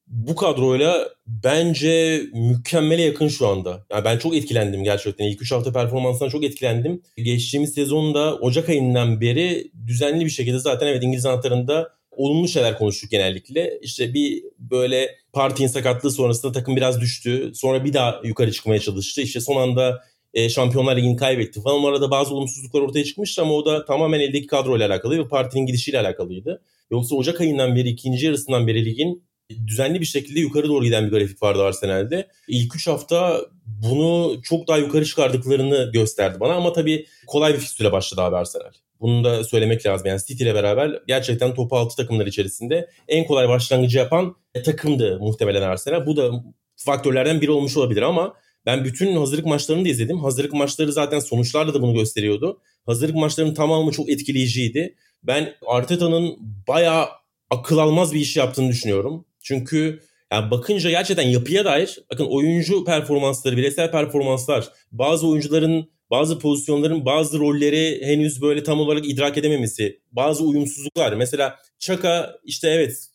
bu kadroyla bence mükemmele yakın şu anda. Yani ben çok etkilendim gerçekten. İlk 3 hafta performansından çok etkilendim. Geçtiğimiz sezonda Ocak ayından beri düzenli bir şekilde zaten evet İngiliz anahtarında olumlu şeyler konuştuk genellikle. İşte bir böyle Partey'in sakatlığı sonrasında takım biraz düştü. Sonra bir daha yukarı çıkmaya çalıştı. İşte son anda e, Şampiyonlar Ligi'ni kaybetti falan. O arada bazı olumsuzluklar ortaya çıkmıştı ama o da tamamen eldeki kadroyla alakalı ve partinin gidişiyle alakalıydı. Yoksa Ocak ayından beri, ikinci yarısından beri ligin düzenli bir şekilde yukarı doğru giden bir grafik vardı Arsenal'de. İlk 3 hafta bunu çok daha yukarı çıkardıklarını gösterdi bana ama tabii kolay bir fikstüre başladı abi Arsenal. Bunu da söylemek lazım. Yani City ile beraber gerçekten topu altı takımlar içerisinde en kolay başlangıcı yapan takımdı muhtemelen Arsenal. Bu da faktörlerden biri olmuş olabilir ama ben bütün hazırlık maçlarını da izledim. Hazırlık maçları zaten sonuçlarla da bunu gösteriyordu. Hazırlık maçlarının tamamı çok etkileyiciydi. Ben Arteta'nın bayağı akıl almaz bir iş yaptığını düşünüyorum. Çünkü yani bakınca gerçekten yapıya dair bakın oyuncu performansları, bireysel performanslar, bazı oyuncuların bazı pozisyonların bazı rolleri henüz böyle tam olarak idrak edememesi, bazı uyumsuzluklar. Mesela Çaka işte evet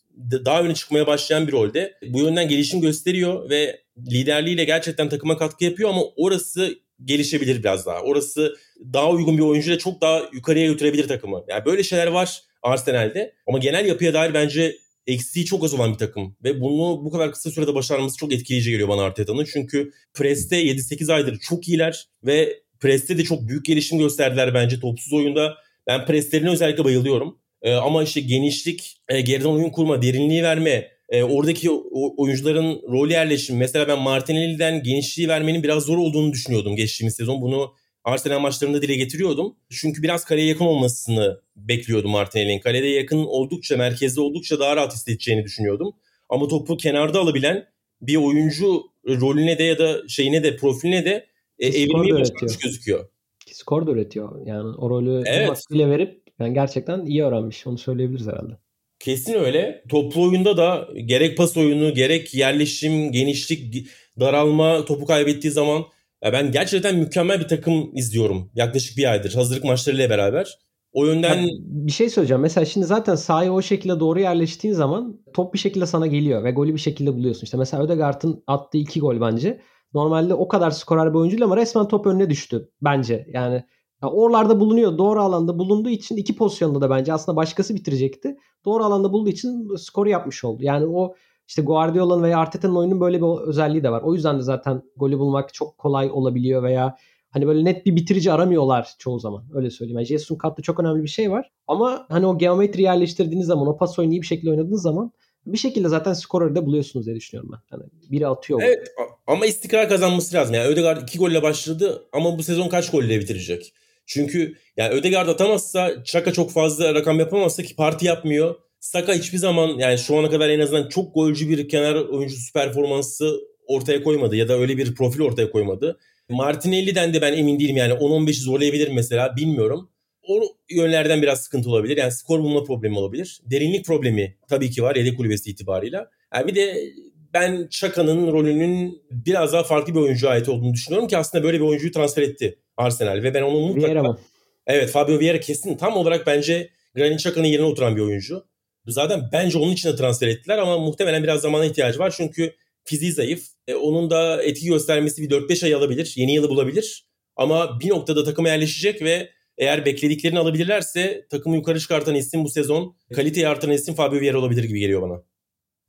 daha öne çıkmaya başlayan bir rolde bu yönden gelişim gösteriyor ve liderliğiyle gerçekten takıma katkı yapıyor ama orası gelişebilir biraz daha. Orası daha uygun bir oyuncuyla çok daha yukarıya götürebilir takımı. Yani böyle şeyler var Arsenal'de ama genel yapıya dair bence eksiği çok az olan bir takım. Ve bunu bu kadar kısa sürede başarması çok etkileyici geliyor bana Arteta'nın. Çünkü Preste 7-8 aydır çok iyiler ve Preste de çok büyük gelişim gösterdiler bence topsuz oyunda. Ben Preste'lerine özellikle bayılıyorum. Ee, ama işte genişlik, e, geriden oyun kurma, derinliği verme, e, oradaki oyuncuların rol yerleşimi. Mesela ben Martinelli'den genişliği vermenin biraz zor olduğunu düşünüyordum geçtiğimiz sezon. Bunu Arsenal maçlarında dile getiriyordum. Çünkü biraz kaleye yakın olmasını bekliyordum Martinelli'nin. Kalede yakın oldukça, merkezde oldukça daha rahat hissedeceğini düşünüyordum. Ama topu kenarda alabilen bir oyuncu rolüne de ya da şeyine de profiline de e, evrilmeyi başarmış gözüküyor. Skor da üretiyor. Yani o rolü evet. hakkıyla verip yani gerçekten iyi öğrenmiş. Onu söyleyebiliriz herhalde. Kesin öyle. Toplu oyunda da gerek pas oyunu, gerek yerleşim, genişlik, daralma, topu kaybettiği zaman ben gerçekten mükemmel bir takım izliyorum. Yaklaşık bir aydır hazırlık maçlarıyla beraber. O yönden... Yani bir şey söyleyeceğim. Mesela şimdi zaten sahaya o şekilde doğru yerleştiğin zaman top bir şekilde sana geliyor ve golü bir şekilde buluyorsun. İşte mesela Ödegaard'ın attığı iki gol bence. Normalde o kadar skorer bir oyuncuydu ama resmen top önüne düştü bence. Yani ya oralarda bulunuyor. Doğru alanda bulunduğu için iki pozisyonda da bence aslında başkası bitirecekti. Doğru alanda bulduğu için skoru yapmış oldu. Yani o işte Guardiola'nın veya Arteta'nın oyunun böyle bir özelliği de var. O yüzden de zaten golü bulmak çok kolay olabiliyor veya hani böyle net bir bitirici aramıyorlar çoğu zaman. Öyle söyleyeyim. Yani Jesus'un kattığı çok önemli bir şey var. Ama hani o geometri yerleştirdiğiniz zaman, o pas oyunu iyi bir şekilde oynadığınız zaman bir şekilde zaten skorları da buluyorsunuz diye düşünüyorum ben. Yani biri atıyor. Evet ama istikrar kazanması lazım. Yani Ödegaard iki golle başladı ama bu sezon kaç golle bitirecek? Çünkü yani Ödegaard atamazsa Çaka çok fazla rakam yapamazsa ki parti yapmıyor. Saka hiçbir zaman yani şu ana kadar en azından çok golcü bir kenar oyuncusu performansı ortaya koymadı ya da öyle bir profil ortaya koymadı. Martinelli'den de ben emin değilim yani 10-15'i zorlayabilir mesela bilmiyorum. O yönlerden biraz sıkıntı olabilir. Yani skor bulma problemi olabilir. Derinlik problemi tabii ki var yedek kulübesi itibarıyla. Yani bir de ben Çaka'nın rolünün biraz daha farklı bir oyuncuya ait olduğunu düşünüyorum ki aslında böyle bir oyuncuyu transfer etti Arsenal ve ben onun mutlaka... Vieira mı? Evet Fabio Vieira kesin tam olarak bence Granit Xhaka'nın yerine oturan bir oyuncu. Zaten bence onun için de transfer ettiler ama muhtemelen biraz zamana ihtiyacı var. Çünkü fiziği zayıf. E, onun da etki göstermesi bir 4-5 ay alabilir. Yeni yılı bulabilir. Ama bir noktada takıma yerleşecek ve eğer beklediklerini alabilirlerse takımı yukarı çıkartan isim bu sezon kaliteyi artıran isim Fabio Vieira olabilir gibi geliyor bana.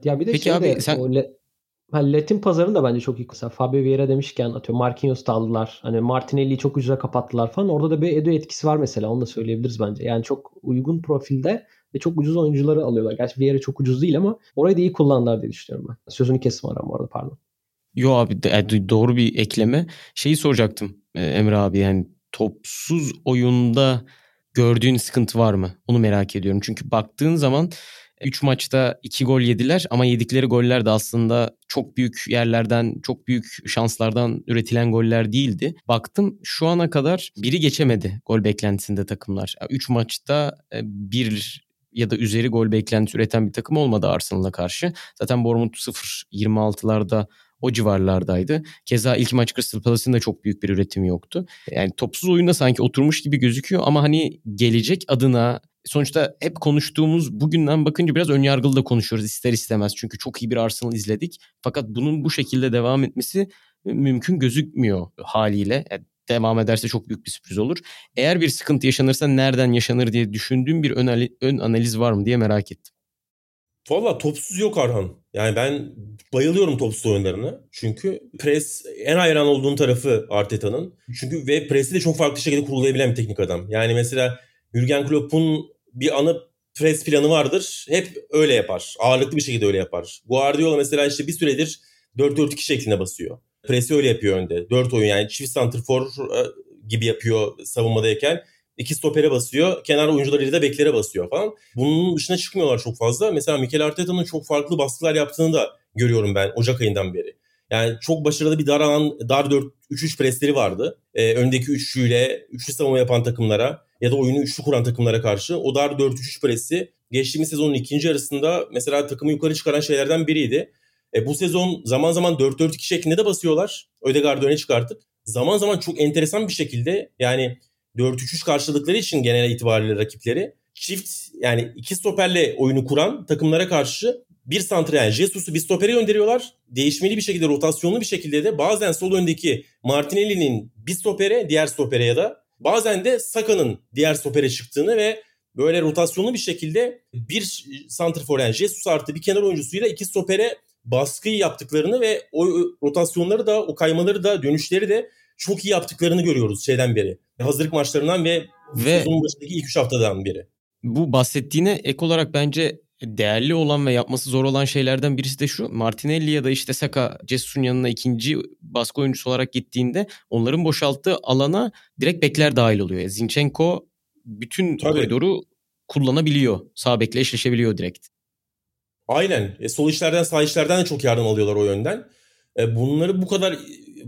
Ya bir de Peki şey abi de, sen... o Le- ha, Latin pazarını da bence çok iyi. Mesela Fabio Vieira demişken atıyor Marquinhos da aldılar. Hani Martinelli'yi çok ucuza kapattılar falan. Orada da bir Edu etkisi var mesela. Onu da söyleyebiliriz bence. Yani çok uygun profilde ve çok ucuz oyuncuları alıyorlar. Gerçi Vieira çok ucuz değil ama orayı da iyi kullandılar diye düşünüyorum ben. Sözünü kestim aram bu arada pardon. Yo abi de, doğru bir ekleme. Şeyi soracaktım e, Emre abi yani topsuz oyunda gördüğün sıkıntı var mı? Onu merak ediyorum. Çünkü baktığın zaman 3 maçta 2 gol yediler ama yedikleri goller de aslında çok büyük yerlerden, çok büyük şanslardan üretilen goller değildi. Baktım şu ana kadar biri geçemedi gol beklentisinde takımlar. 3 maçta e, bir ya da üzeri gol beklentisi üreten bir takım olmadı Arsenal'a karşı. Zaten Bournemouth 0-26'larda o civarlardaydı. Keza ilk maç Crystal Palace'ın da çok büyük bir üretimi yoktu. Yani topsuz oyunda sanki oturmuş gibi gözüküyor ama hani gelecek adına sonuçta hep konuştuğumuz bugünden bakınca biraz önyargılı da konuşuyoruz ister istemez. Çünkü çok iyi bir Arsenal izledik. Fakat bunun bu şekilde devam etmesi mümkün gözükmüyor haliyle. Yani devam ederse çok büyük bir sürpriz olur. Eğer bir sıkıntı yaşanırsa nereden yaşanır diye düşündüğüm bir ön, ön analiz var mı diye merak ettim. Valla topsuz yok Arhan. Yani ben bayılıyorum topsuz oyunlarını. Çünkü pres en hayran olduğum tarafı Arteta'nın. Çünkü ve presi de çok farklı şekilde kurulayabilen bir teknik adam. Yani mesela Jürgen Klopp'un bir anı pres planı vardır. Hep öyle yapar. Ağırlıklı bir şekilde öyle yapar. Guardiola mesela işte bir süredir 4-4-2 şeklinde basıyor. Presi öyle yapıyor önde. 4 oyun yani çift santrfor e, gibi yapıyor savunmadayken. İki stopere basıyor. Kenar oyuncularıyla da beklere basıyor falan. Bunun dışına çıkmıyorlar çok fazla. Mesela Mikel Arteta'nın çok farklı baskılar yaptığını da görüyorum ben Ocak ayından beri. Yani çok başarılı bir dar alan, dar 4-3-3 presleri vardı. Ee, öndeki üçlüyle, üçlü savunma yapan takımlara ya da oyunu üçlü kuran takımlara karşı o dar 4-3-3 presi geçtiğimiz sezonun ikinci yarısında mesela takımı yukarı çıkaran şeylerden biriydi. E, bu sezon zaman zaman 4-4-2 şeklinde de basıyorlar. Ödegaard'ı öne çıkartıp. Zaman zaman çok enteresan bir şekilde yani 4-3-3 karşılıkları için genel itibariyle rakipleri çift yani iki stoperle oyunu kuran takımlara karşı bir santra yani Jesus'u bir stopere gönderiyorlar. Değişmeli bir şekilde rotasyonlu bir şekilde de bazen sol öndeki Martinelli'nin bir stopere diğer stopere ya da bazen de Saka'nın diğer stopere çıktığını ve böyle rotasyonlu bir şekilde bir santrfor yani Jesus artı bir kenar oyuncusuyla iki stopere baskıyı yaptıklarını ve o rotasyonları da o kaymaları da dönüşleri de çok iyi yaptıklarını görüyoruz şeyden beri. Hazırlık maçlarından ve, ve sezonun başındaki ilk üç haftadan beri. Bu bahsettiğine ek olarak bence değerli olan ve yapması zor olan şeylerden birisi de şu. Martinelli ya da işte Saka Cesur'un yanına ikinci baskı oyuncusu olarak gittiğinde onların boşalttığı alana direkt bekler dahil oluyor. Zinchenko bütün Tabii. koridoru kullanabiliyor. Sağ bekle eşleşebiliyor direkt. Aynen. E, sol işlerden sağ işlerden de çok yardım alıyorlar o yönden. E, bunları bu kadar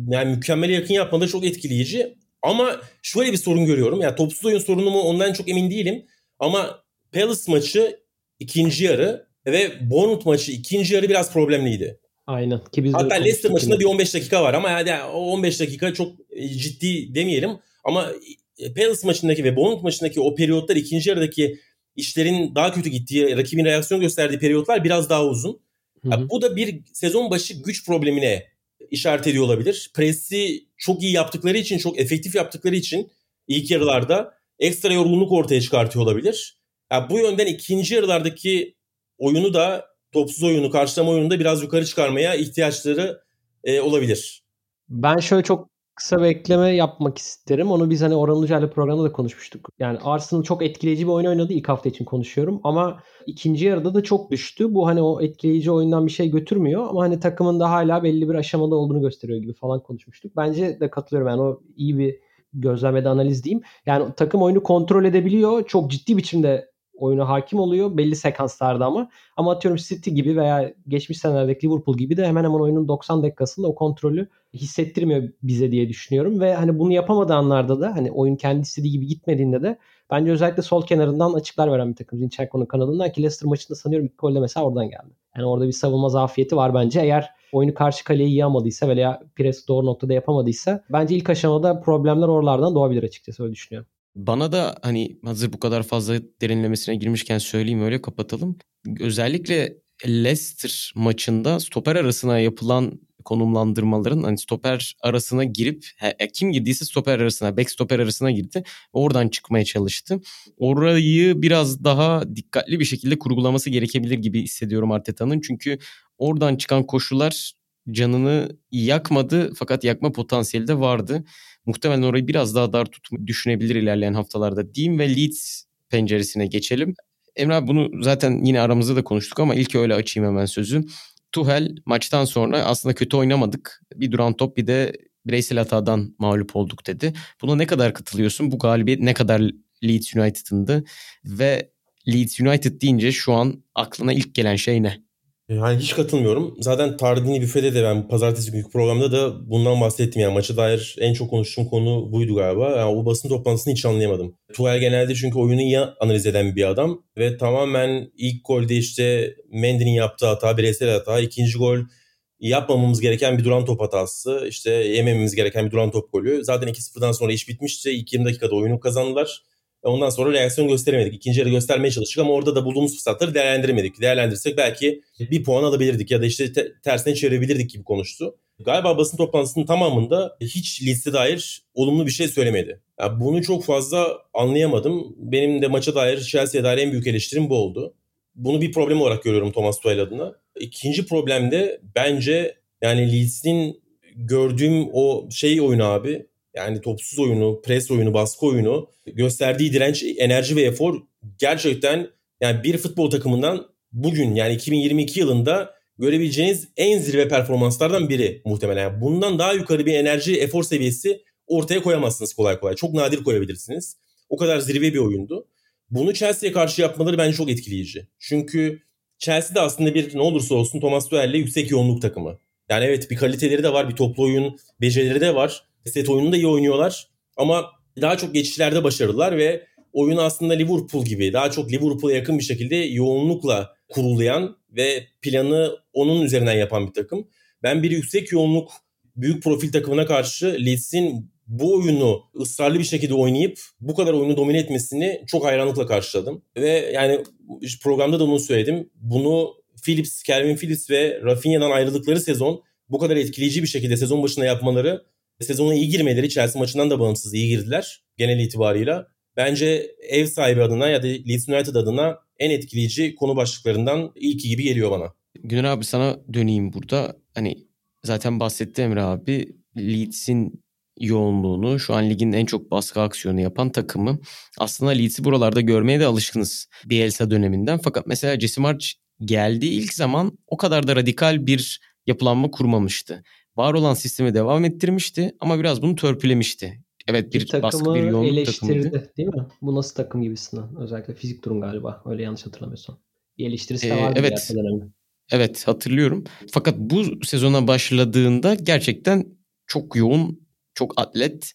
yani mükemmele yakın yapmaları çok etkileyici. Ama şöyle bir sorun görüyorum. Yani topsuz oyun sorunu mu ondan çok emin değilim. Ama Palace maçı ikinci yarı ve Bournemouth maçı ikinci yarı biraz problemliydi. Aynen. Ki biz Hatta Leicester maçında bir 15 dakika var ama yani o 15 dakika çok e, ciddi demeyelim. Ama e, Palace maçındaki ve Bournemouth maçındaki o periyotlar ikinci yarıdaki işlerin daha kötü gittiği, rakibin reaksiyon gösterdiği periyotlar biraz daha uzun. Yani bu da bir sezon başı güç problemine işaret ediyor olabilir. Presi çok iyi yaptıkları için, çok efektif yaptıkları için ilk yarılarda ekstra yorgunluk ortaya çıkartıyor olabilir. Yani bu yönden ikinci yarılardaki oyunu da topsuz oyunu, karşılama oyunu da biraz yukarı çıkarmaya ihtiyaçları e, olabilir. Ben şöyle çok kısa bir ekleme yapmak isterim. Onu biz hani Orhan Hoca'yla programda da konuşmuştuk. Yani Arsenal çok etkileyici bir oyun oynadı. ilk hafta için konuşuyorum. Ama ikinci yarıda da çok düştü. Bu hani o etkileyici oyundan bir şey götürmüyor. Ama hani takımın da hala belli bir aşamada olduğunu gösteriyor gibi falan konuşmuştuk. Bence de katılıyorum. Yani o iyi bir gözlemede analiz diyeyim. Yani takım oyunu kontrol edebiliyor. Çok ciddi biçimde oyuna hakim oluyor belli sekanslarda ama. Ama atıyorum City gibi veya geçmiş senelerdeki Liverpool gibi de hemen hemen oyunun 90 dakikasında o kontrolü hissettirmiyor bize diye düşünüyorum. Ve hani bunu yapamadığı anlarda da hani oyun kendi istediği gibi gitmediğinde de bence özellikle sol kenarından açıklar veren bir takım. Zinchenko'nun kanadından ki Leicester maçında sanıyorum ilk gol de mesela oradan geldi. Yani orada bir savunma zafiyeti var bence. Eğer oyunu karşı kaleye iyi almadıysa veya pres doğru noktada yapamadıysa bence ilk aşamada problemler oralardan doğabilir açıkçası öyle düşünüyorum. Bana da hani hazır bu kadar fazla derinlemesine girmişken söyleyeyim öyle kapatalım. Özellikle Leicester maçında stoper arasına yapılan konumlandırmaların hani stoper arasına girip he, e, kim girdiyse stoper arasına, back stoper arasına girdi. Oradan çıkmaya çalıştı. Orayı biraz daha dikkatli bir şekilde kurgulaması gerekebilir gibi hissediyorum Arteta'nın. Çünkü oradan çıkan koşular canını yakmadı fakat yakma potansiyeli de vardı. Muhtemelen orayı biraz daha dar tutmayı düşünebilir ilerleyen haftalarda diyeyim ve Leeds penceresine geçelim. Emre bunu zaten yine aramızda da konuştuk ama ilk öyle açayım hemen sözü. Tuhel maçtan sonra aslında kötü oynamadık. Bir duran top bir de bireysel hatadan mağlup olduk dedi. Buna ne kadar katılıyorsun? Bu galibiyet ne kadar Leeds United'ındı? Ve Leeds United deyince şu an aklına ilk gelen şey ne? Yani hiç katılmıyorum. Zaten Tardini Büfe'de de ben pazartesi günkü programda da bundan bahsettim. Yani maça dair en çok konuştuğum konu buydu galiba. Yani o basın toplantısını hiç anlayamadım. Tuchel genelde çünkü oyunu iyi analiz eden bir adam. Ve tamamen ilk golde işte Mendy'nin yaptığı hata, bireysel hata. ikinci gol yapmamamız gereken bir duran top hatası. İşte yemememiz gereken bir duran top golü. Zaten 2-0'dan sonra iş bitmişti. İlk 20 dakikada oyunu kazandılar. Ondan sonra reaksiyon gösteremedik. İkinci yarı göstermeye çalıştık ama orada da bulduğumuz fırsatları değerlendiremedik. Değerlendirsek belki bir puan alabilirdik ya da işte te- tersine çevirebilirdik gibi konuştu. Galiba basın toplantısının tamamında hiç liste dair olumlu bir şey söylemedi. Yani bunu çok fazla anlayamadım. Benim de maça dair, Chelsea'ye dair en büyük eleştirim bu oldu. bunu bir problem olarak görüyorum Thomas Tuchel adına. İkinci problem de bence yani Leeds'in gördüğüm o şey oyunu abi yani topsuz oyunu, pres oyunu, baskı oyunu gösterdiği direnç, enerji ve efor gerçekten yani bir futbol takımından bugün yani 2022 yılında görebileceğiniz en zirve performanslardan biri muhtemelen. Yani bundan daha yukarı bir enerji, efor seviyesi ortaya koyamazsınız kolay kolay. Çok nadir koyabilirsiniz. O kadar zirve bir oyundu. Bunu Chelsea'ye karşı yapmaları bence çok etkileyici. Çünkü Chelsea de aslında bir ne olursa olsun Thomas Tuchel'le yüksek yoğunluk takımı. Yani evet bir kaliteleri de var, bir toplu oyun becerileri de var. Set oyununu da iyi oynuyorlar. Ama daha çok geçişlerde başarılılar ve oyun aslında Liverpool gibi daha çok Liverpool'a yakın bir şekilde yoğunlukla kurulayan ve planı onun üzerinden yapan bir takım. Ben bir yüksek yoğunluk büyük profil takımına karşı Leeds'in bu oyunu ısrarlı bir şekilde oynayıp bu kadar oyunu domine etmesini çok hayranlıkla karşıladım. Ve yani programda da onu söyledim. Bunu Phillips, Calvin Phillips ve Rafinha'dan ayrıldıkları sezon bu kadar etkileyici bir şekilde sezon başına yapmaları, sezona iyi girmeleri Chelsea maçından da bağımsız iyi girdiler genel itibarıyla. Bence ev sahibi adına ya da Leeds United adına en etkileyici konu başlıklarından ilki gibi geliyor bana. Güner abi sana döneyim burada. Hani zaten bahsetti Emre abi. Leeds'in yoğunluğunu şu an ligin en çok baskı aksiyonu yapan takımı. Aslında Leeds'i buralarda görmeye de alışkınız Bielsa döneminden. Fakat mesela Jesse March geldiği ilk zaman o kadar da radikal bir yapılanma kurmamıştı. Var olan sistemi devam ettirmişti ama biraz bunu törpülemişti. Evet bir, bir baskı bir yoğunluk eleştirdi takımıydı. değil mi? Bu nasıl takım gibisinden. Özellikle fizik durum galiba. Öyle yanlış hatırlamıyorsam. Bir eleştirisi de vardı. Ee, evet. Evet hatırlıyorum. Fakat bu sezona başladığında gerçekten çok yoğun, çok atlet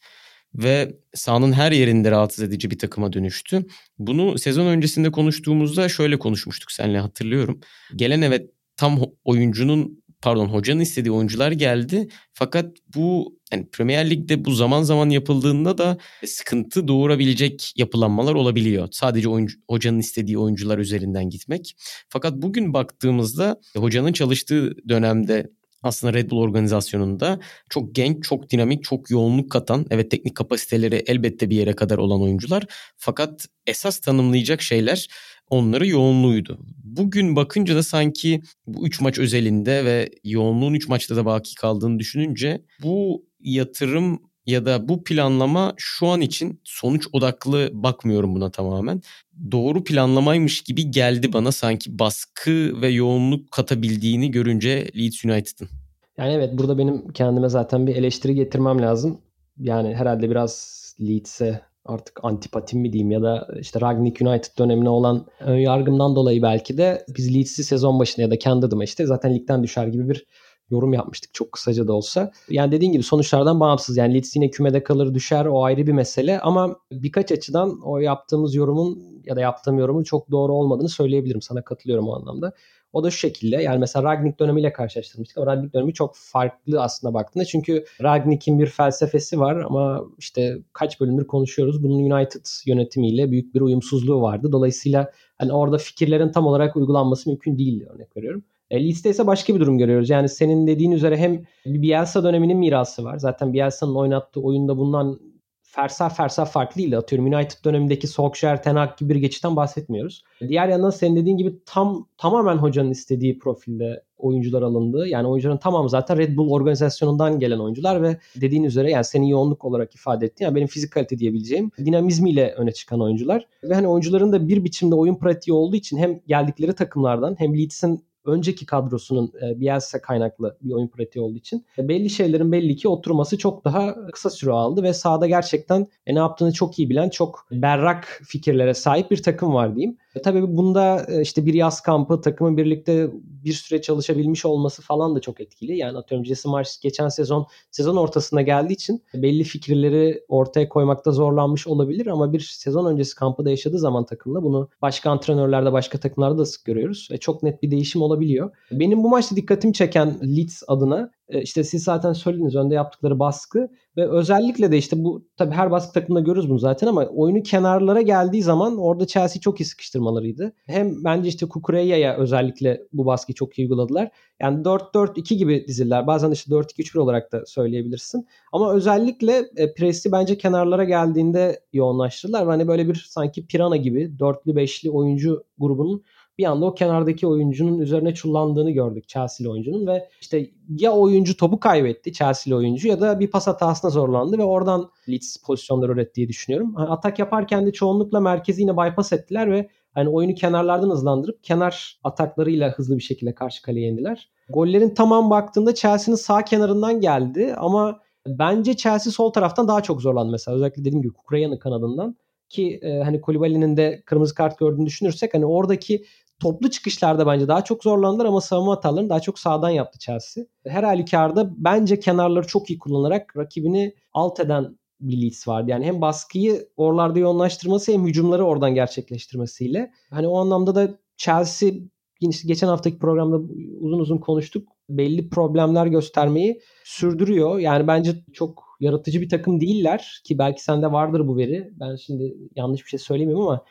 ve sahanın her yerinde rahatsız edici bir takıma dönüştü. Bunu sezon öncesinde konuştuğumuzda şöyle konuşmuştuk seninle hatırlıyorum. Gelen evet tam oyuncunun pardon hocanın istediği oyuncular geldi. Fakat bu yani Premier Lig'de bu zaman zaman yapıldığında da sıkıntı doğurabilecek yapılanmalar olabiliyor. Sadece oyuncu, hocanın istediği oyuncular üzerinden gitmek. Fakat bugün baktığımızda hocanın çalıştığı dönemde aslında Red Bull organizasyonunda çok genç, çok dinamik, çok yoğunluk katan, evet teknik kapasiteleri elbette bir yere kadar olan oyuncular. Fakat esas tanımlayacak şeyler onları yoğunluğuydu. Bugün bakınca da sanki bu 3 maç özelinde ve yoğunluğun 3 maçta da baki kaldığını düşününce bu yatırım ya da bu planlama şu an için sonuç odaklı bakmıyorum buna tamamen. Doğru planlamaymış gibi geldi bana sanki baskı ve yoğunluk katabildiğini görünce Leeds United'ın. Yani evet burada benim kendime zaten bir eleştiri getirmem lazım. Yani herhalde biraz Leeds'e artık antipatim mi diyeyim ya da işte Ragnik United dönemine olan ön yargımdan dolayı belki de biz Leeds'i sezon başında ya da kendi adıma işte zaten ligden düşer gibi bir yorum yapmıştık çok kısaca da olsa. Yani dediğin gibi sonuçlardan bağımsız. Yani Leeds yine kümede kalır düşer o ayrı bir mesele ama birkaç açıdan o yaptığımız yorumun ya da yaptığım yorumun çok doğru olmadığını söyleyebilirim. Sana katılıyorum o anlamda. O da şu şekilde yani mesela Ragnik dönemiyle karşılaştırmıştık ama Ragnik dönemi çok farklı aslında baktığında. Çünkü Ragnik'in bir felsefesi var ama işte kaç bölümdür konuşuyoruz. Bunun United yönetimiyle büyük bir uyumsuzluğu vardı. Dolayısıyla hani orada fikirlerin tam olarak uygulanması mümkün değildi örnek veriyorum. E, Leeds'te ise başka bir durum görüyoruz. Yani senin dediğin üzere hem Bielsa döneminin mirası var. Zaten Bielsa'nın oynattığı oyunda bundan fersah fersah farklı değil. Atıyorum United dönemindeki Solskjaer, Ten Hag gibi bir geçitten bahsetmiyoruz. Diğer yandan senin dediğin gibi tam tamamen hocanın istediği profilde oyuncular alındı. Yani oyuncuların tamamı zaten Red Bull organizasyonundan gelen oyuncular ve dediğin üzere yani senin yoğunluk olarak ifade ettiğin yani benim fizik kalite diyebileceğim dinamizmiyle öne çıkan oyuncular. Ve hani oyuncuların da bir biçimde oyun pratiği olduğu için hem geldikleri takımlardan hem Leeds'in önceki kadrosunun e, Bielsa kaynaklı bir oyun pratiği olduğu için e, belli şeylerin belli ki oturması çok daha kısa süre aldı ve sahada gerçekten e, ne yaptığını çok iyi bilen, çok berrak fikirlere sahip bir takım var diyeyim. E, tabii bunda e, işte bir yaz kampı takımın birlikte bir süre çalışabilmiş olması falan da çok etkili. Yani atıyorum Jesse Marsh geçen sezon sezon ortasında geldiği için belli fikirleri ortaya koymakta zorlanmış olabilir ama bir sezon öncesi kampı yaşadığı zaman takımda bunu başka antrenörlerde başka takımlarda da sık görüyoruz. Ve çok net bir değişim olabiliyor. Benim bu maçta dikkatimi çeken Leeds adına e, işte siz zaten söylediniz önde yaptıkları baskı ve özellikle de işte bu tabi her baskı takımında görürüz bunu zaten ama oyunu kenarlara geldiği zaman orada Chelsea çok iyi sıkıştırmalarıydı. Hem bence işte Kukureya'ya özellikle bu baskıyı çok iyi uyguladılar. Yani 4-4-2 gibi diziller. Bazen işte 4-2-3-1 olarak da söyleyebilirsin. Ama özellikle e, presi bence kenarlara geldiğinde yoğunlaştırdılar. Hani böyle bir sanki Pirana gibi dörtlü beşli oyuncu grubunun bir anda o kenardaki oyuncunun üzerine çullandığını gördük Chelsea'li oyuncunun ve işte ya oyuncu topu kaybetti Chelsea'li oyuncu ya da bir pas hatasına zorlandı ve oradan Leeds pozisyonları üretti diye düşünüyorum. Hani atak yaparken de çoğunlukla merkezi yine bypass ettiler ve hani oyunu kenarlardan hızlandırıp kenar ataklarıyla hızlı bir şekilde karşı kaleye indiler. Gollerin tamam baktığında Chelsea'nin sağ kenarından geldi ama bence Chelsea sol taraftan daha çok zorlandı mesela. Özellikle dediğim gibi Kukraya'nın kanadından ki e, hani Kulibali'nin de kırmızı kart gördüğünü düşünürsek hani oradaki toplu çıkışlarda bence daha çok zorlandılar ama savunma hatalarını daha çok sağdan yaptı Chelsea. Her halükarda bence kenarları çok iyi kullanarak rakibini alt eden bir Leeds vardı. Yani hem baskıyı oralarda yoğunlaştırması hem hücumları oradan gerçekleştirmesiyle. Hani o anlamda da Chelsea geçen haftaki programda uzun uzun konuştuk. Belli problemler göstermeyi sürdürüyor. Yani bence çok yaratıcı bir takım değiller ki belki sende vardır bu veri. Ben şimdi yanlış bir şey söylemiyorum ama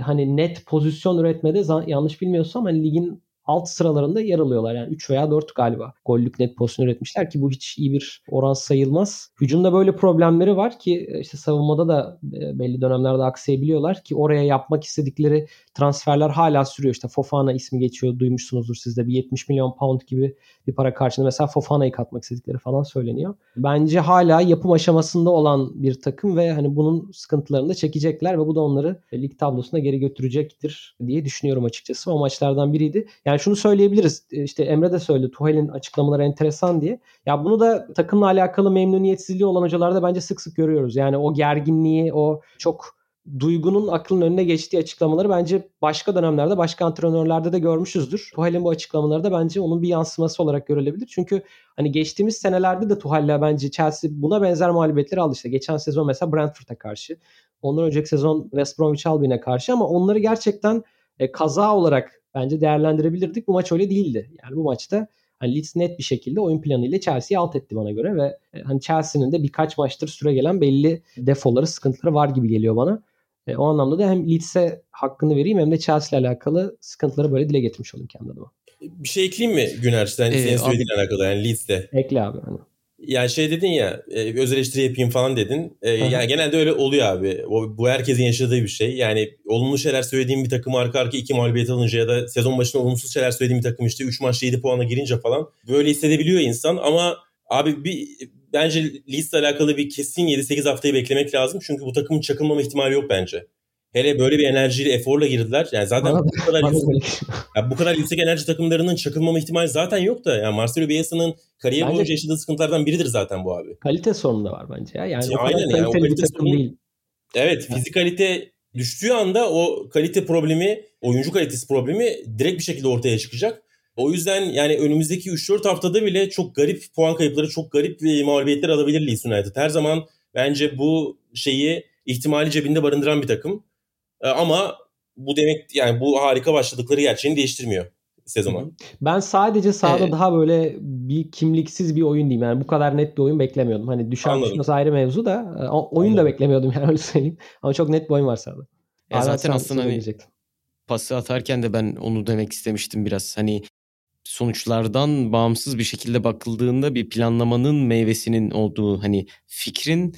hani net pozisyon üretmede yanlış bilmiyorsam hani ligin alt sıralarında yer alıyorlar. Yani 3 veya 4 galiba gollük net pozisyon üretmişler ki bu hiç iyi bir oran sayılmaz. Hücumda böyle problemleri var ki e, işte savunmada da e, belli dönemlerde aksayabiliyorlar ki oraya yapmak istedikleri transferler hala sürüyor. İşte Fofana ismi geçiyor duymuşsunuzdur siz de bir 70 milyon pound gibi bir para karşılığında mesela Fofana'yı katmak istedikleri falan söyleniyor. Bence hala yapım aşamasında olan bir takım ve hani bunun sıkıntılarını da çekecekler ve bu da onları lig tablosuna geri götürecektir diye düşünüyorum açıkçası. O maçlardan biriydi. Yani şunu söyleyebiliriz. İşte Emre de söyledi. Tuhel'in açıklamaları enteresan diye. Ya bunu da takımla alakalı memnuniyetsizliği olan hocalarda bence sık sık görüyoruz. Yani o gerginliği, o çok duygunun aklın önüne geçtiği açıklamaları bence başka dönemlerde başka antrenörlerde de görmüşüzdür. Tuhal'in bu açıklamaları da bence onun bir yansıması olarak görülebilir. Çünkü hani geçtiğimiz senelerde de Tuhal'le bence Chelsea buna benzer mağlubiyetleri aldı işte. Geçen sezon mesela Brentford'a karşı. Ondan önceki sezon West Bromwich Albion'e karşı ama onları gerçekten e, kaza olarak bence değerlendirebilirdik. Bu maç öyle değildi. Yani bu maçta hani Leeds net bir şekilde oyun planıyla Chelsea'yi alt etti bana göre ve e, hani Chelsea'nin de birkaç maçtır süre gelen belli defoları, sıkıntıları var gibi geliyor bana. E, o anlamda da hem Leeds'e hakkını vereyim hem de Chelsea ile alakalı sıkıntıları böyle dile getirmiş olayım kendi adıma. Bir şey ekleyeyim mi Güner? Sen, ee, senin söylediğinle alakalı yani Leeds'te. Ekle abi. Hani. Yani şey dedin ya e, öz eleştiri yapayım falan dedin. E, yani genelde öyle oluyor abi. O, bu herkesin yaşadığı bir şey. Yani olumlu şeyler söylediğim bir takım arka arka iki mağlubiyet alınca ya da sezon başında olumsuz şeyler söylediğim bir takım işte 3 maçta 7 puana girince falan böyle hissedebiliyor insan ama abi bir bence Leeds'le alakalı bir kesin 7-8 haftayı beklemek lazım. Çünkü bu takımın çakılmama ihtimali yok bence. Hele böyle bir enerjiyle, eforla girdiler. Yani zaten bana, bu kadar yüksek, yani bu kadar yüksek enerji takımlarının çakılmama ihtimali zaten yok da. Yani Marcelo Bielsa'nın kariyer bence, boyunca yaşadığı sıkıntılardan biridir zaten bu abi. Kalite sorunu da var bence ya. Yani ya o aynen yani o kalite sorunu değil. Evet, fizikalite düştüğü anda o kalite problemi, oyuncu kalitesi problemi direkt bir şekilde ortaya çıkacak. O yüzden yani önümüzdeki 3-4 haftada bile çok garip puan kayıpları, çok garip mağlubiyetler alabilir Leeds United. Her zaman bence bu şeyi ihtimali cebinde barındıran bir takım. Ee, ama bu demek yani bu harika başladıkları gerçeğini değiştirmiyor sezona. Ben sadece sahada evet. daha böyle bir kimliksiz bir oyun diyeyim. Yani bu kadar net bir oyun beklemiyordum. Hani düşen düşmez ayrı mevzu da e, oyun Anladım. da beklemiyordum yani öyle söyleyeyim. Ama çok net bir oyun var sahada. Ya zaten aslında hani pası atarken de ben onu demek istemiştim biraz. Hani sonuçlardan bağımsız bir şekilde bakıldığında bir planlamanın meyvesinin olduğu hani fikrin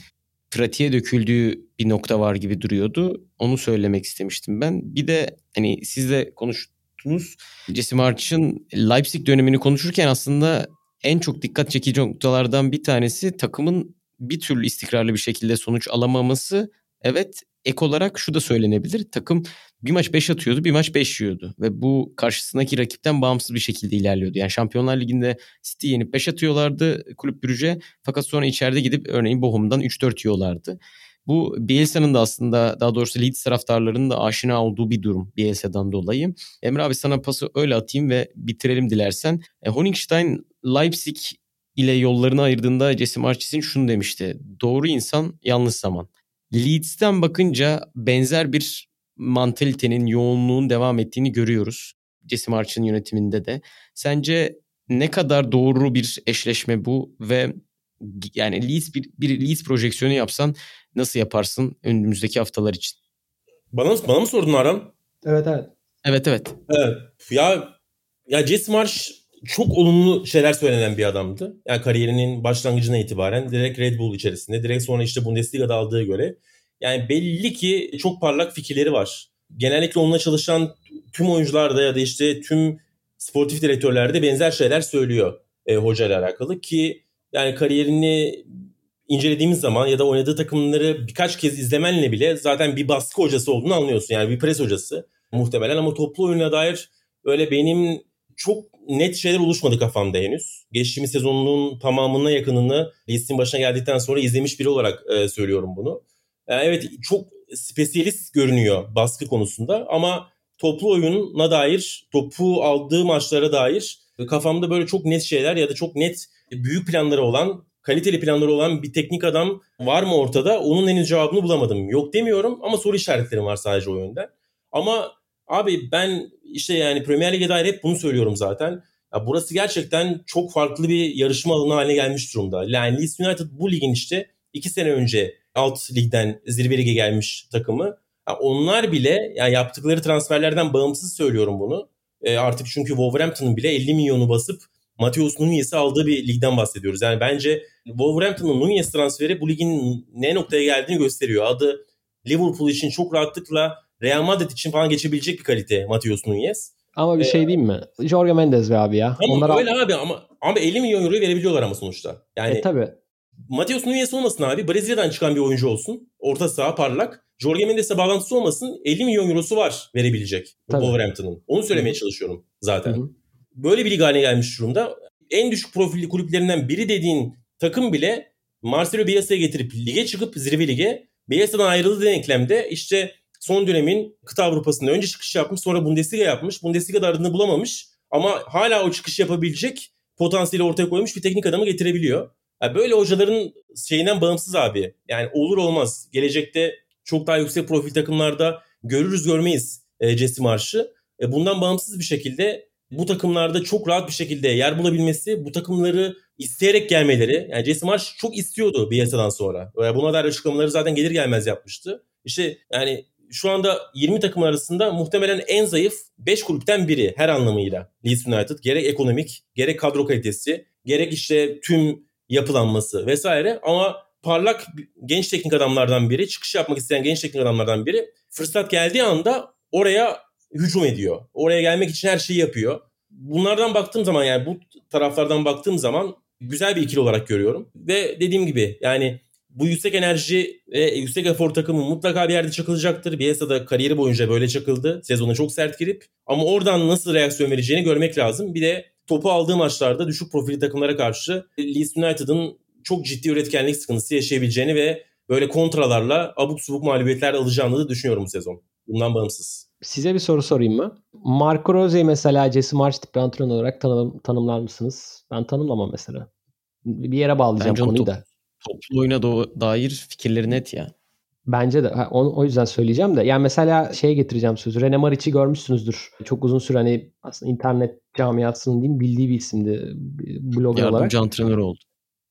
pratiğe döküldüğü bir nokta var gibi duruyordu. Onu söylemek istemiştim ben. Bir de hani sizle konuştunuz. Jesse March'ın Leipzig dönemini konuşurken aslında en çok dikkat çekici noktalardan bir tanesi takımın bir türlü istikrarlı bir şekilde sonuç alamaması. Evet ek olarak şu da söylenebilir. Takım bir maç 5 atıyordu, bir maç 5 yiyordu. Ve bu karşısındaki rakipten bağımsız bir şekilde ilerliyordu. Yani Şampiyonlar Ligi'nde City yenip 5 atıyorlardı kulüp bürüce. Fakat sonra içeride gidip örneğin Bochum'dan 3-4 yiyorlardı. Bu Bielsa'nın da aslında daha doğrusu Leeds taraftarlarının da aşina olduğu bir durum Bielsa'dan dolayı. Emre abi sana pası öyle atayım ve bitirelim dilersen. E, Honigstein Leipzig ile yollarını ayırdığında Jesse Marchis'in şunu demişti. Doğru insan yanlış zaman. Leeds'ten bakınca benzer bir mantalitenin, yoğunluğun devam ettiğini görüyoruz. Jesse March'ın yönetiminde de. Sence ne kadar doğru bir eşleşme bu ve yani Leeds bir, bir Leeds projeksiyonu yapsan nasıl yaparsın önümüzdeki haftalar için? Bana bana mı sordun Aram? Evet evet. Evet evet. Evet. Ya ya Jesse March çok olumlu şeyler söylenen bir adamdı. Yani kariyerinin başlangıcına itibaren direkt Red Bull içerisinde, direkt sonra işte Bundesliga'da aldığı göre yani belli ki çok parlak fikirleri var. Genellikle onunla çalışan tüm oyuncular da ya da işte tüm sportif direktörler de benzer şeyler söylüyor e, hoca ile alakalı ki yani kariyerini incelediğimiz zaman ya da oynadığı takımları birkaç kez izlemenle bile zaten bir baskı hocası olduğunu anlıyorsun. Yani bir pres hocası muhtemelen ama toplu oyuna dair öyle benim çok net şeyler oluşmadı kafamda henüz. Geçtiğimiz sezonun tamamına yakınını Leeds'in başına geldikten sonra izlemiş biri olarak e, söylüyorum bunu. Yani evet çok spesiyalist görünüyor baskı konusunda ama toplu oyuna dair, topu aldığı maçlara dair kafamda böyle çok net şeyler ya da çok net büyük planları olan, kaliteli planları olan bir teknik adam var mı ortada? Onun henüz cevabını bulamadım. Yok demiyorum ama soru işaretlerim var sadece o yönde. Ama abi ben işte yani Premier Lig'e dair hep bunu söylüyorum zaten. Ya burası gerçekten çok farklı bir yarışma alanı haline gelmiş durumda. Yani Leeds United bu ligin işte iki sene önce alt ligden zirve lige gelmiş takımı. Ya onlar bile yani yaptıkları transferlerden bağımsız söylüyorum bunu. E artık çünkü Wolverhampton'ın bile 50 milyonu basıp Mateus Nunez'i aldığı bir ligden bahsediyoruz. Yani bence Wolverhampton'ın Nunez transferi bu ligin ne noktaya geldiğini gösteriyor. Adı Liverpool için çok rahatlıkla Real Madrid için falan geçebilecek bir kalite Mateus Nunez. Ama bir ee, şey diyeyim mi? Jorge Mendes be abi ya. Tamam Onlar öyle abi ama ama 50 milyon euroyu verebiliyorlar ama sonuçta. Yani e, tabii. Mateus Nunez olmasın abi. Brezilya'dan çıkan bir oyuncu olsun. Orta saha parlak. Jorge Mendes'e bağlantısı olmasın. 50 milyon eurosu var verebilecek Wolverhampton'ın. Onu söylemeye Hı-hı. çalışıyorum zaten. Hı-hı. Böyle bir lig haline gelmiş durumda. En düşük profilli kulüplerinden biri dediğin takım bile Marcelo Bielsa'ya getirip lige çıkıp zirve lige Bielsa'dan ayrıldığı denklemde işte son dönemin kıta Avrupa'sında önce çıkış yapmış sonra Bundesliga yapmış. Bundesliga'da aradığını bulamamış ama hala o çıkış yapabilecek potansiyeli ortaya koymuş bir teknik adamı getirebiliyor. Yani böyle hocaların şeyinden bağımsız abi. Yani olur olmaz. Gelecekte çok daha yüksek profil takımlarda görürüz görmeyiz e, Jesse Marsh'ı. E, bundan bağımsız bir şekilde bu takımlarda çok rahat bir şekilde yer bulabilmesi, bu takımları isteyerek gelmeleri. Yani Jesse Marsh çok istiyordu Bielsa'dan sonra. Buna dair açıklamaları zaten gelir gelmez yapmıştı. İşte yani şu anda 20 takım arasında muhtemelen en zayıf 5 kulüpten biri her anlamıyla Leeds United. Gerek ekonomik, gerek kadro kalitesi, gerek işte tüm yapılanması vesaire ama parlak genç teknik adamlardan biri, çıkış yapmak isteyen genç teknik adamlardan biri fırsat geldiği anda oraya hücum ediyor. Oraya gelmek için her şeyi yapıyor. Bunlardan baktığım zaman yani bu taraflardan baktığım zaman güzel bir ikili olarak görüyorum. Ve dediğim gibi yani bu yüksek enerji ve yüksek efor takımı mutlaka bir yerde çakılacaktır. Bielsa kariyeri boyunca böyle çakıldı. Sezona çok sert girip. Ama oradan nasıl reaksiyon vereceğini görmek lazım. Bir de topu aldığı maçlarda düşük profili takımlara karşı Leeds United'ın çok ciddi üretkenlik sıkıntısı yaşayabileceğini ve böyle kontralarla abuk subuk mağlubiyetler alacağını da düşünüyorum bu sezon. Bundan bağımsız. Size bir soru sorayım mı? Marco Rose'yi mesela Jesse March tipi antrenör olarak tanım, tanımlar mısınız? Ben tanımlamam mesela. Bir yere bağlayacağım Bence konuyu top, da. Toplu oyuna do- dair fikirleri net ya. Bence de. Ha, o, o yüzden söyleyeceğim de. Yani mesela şeye getireceğim sözü. Rene Maric'i görmüşsünüzdür. Çok uzun süre hani aslında internet camiasının değil bildiği bir isimdi blogger Yardımcı olarak. Yardımcı antrenör oldu.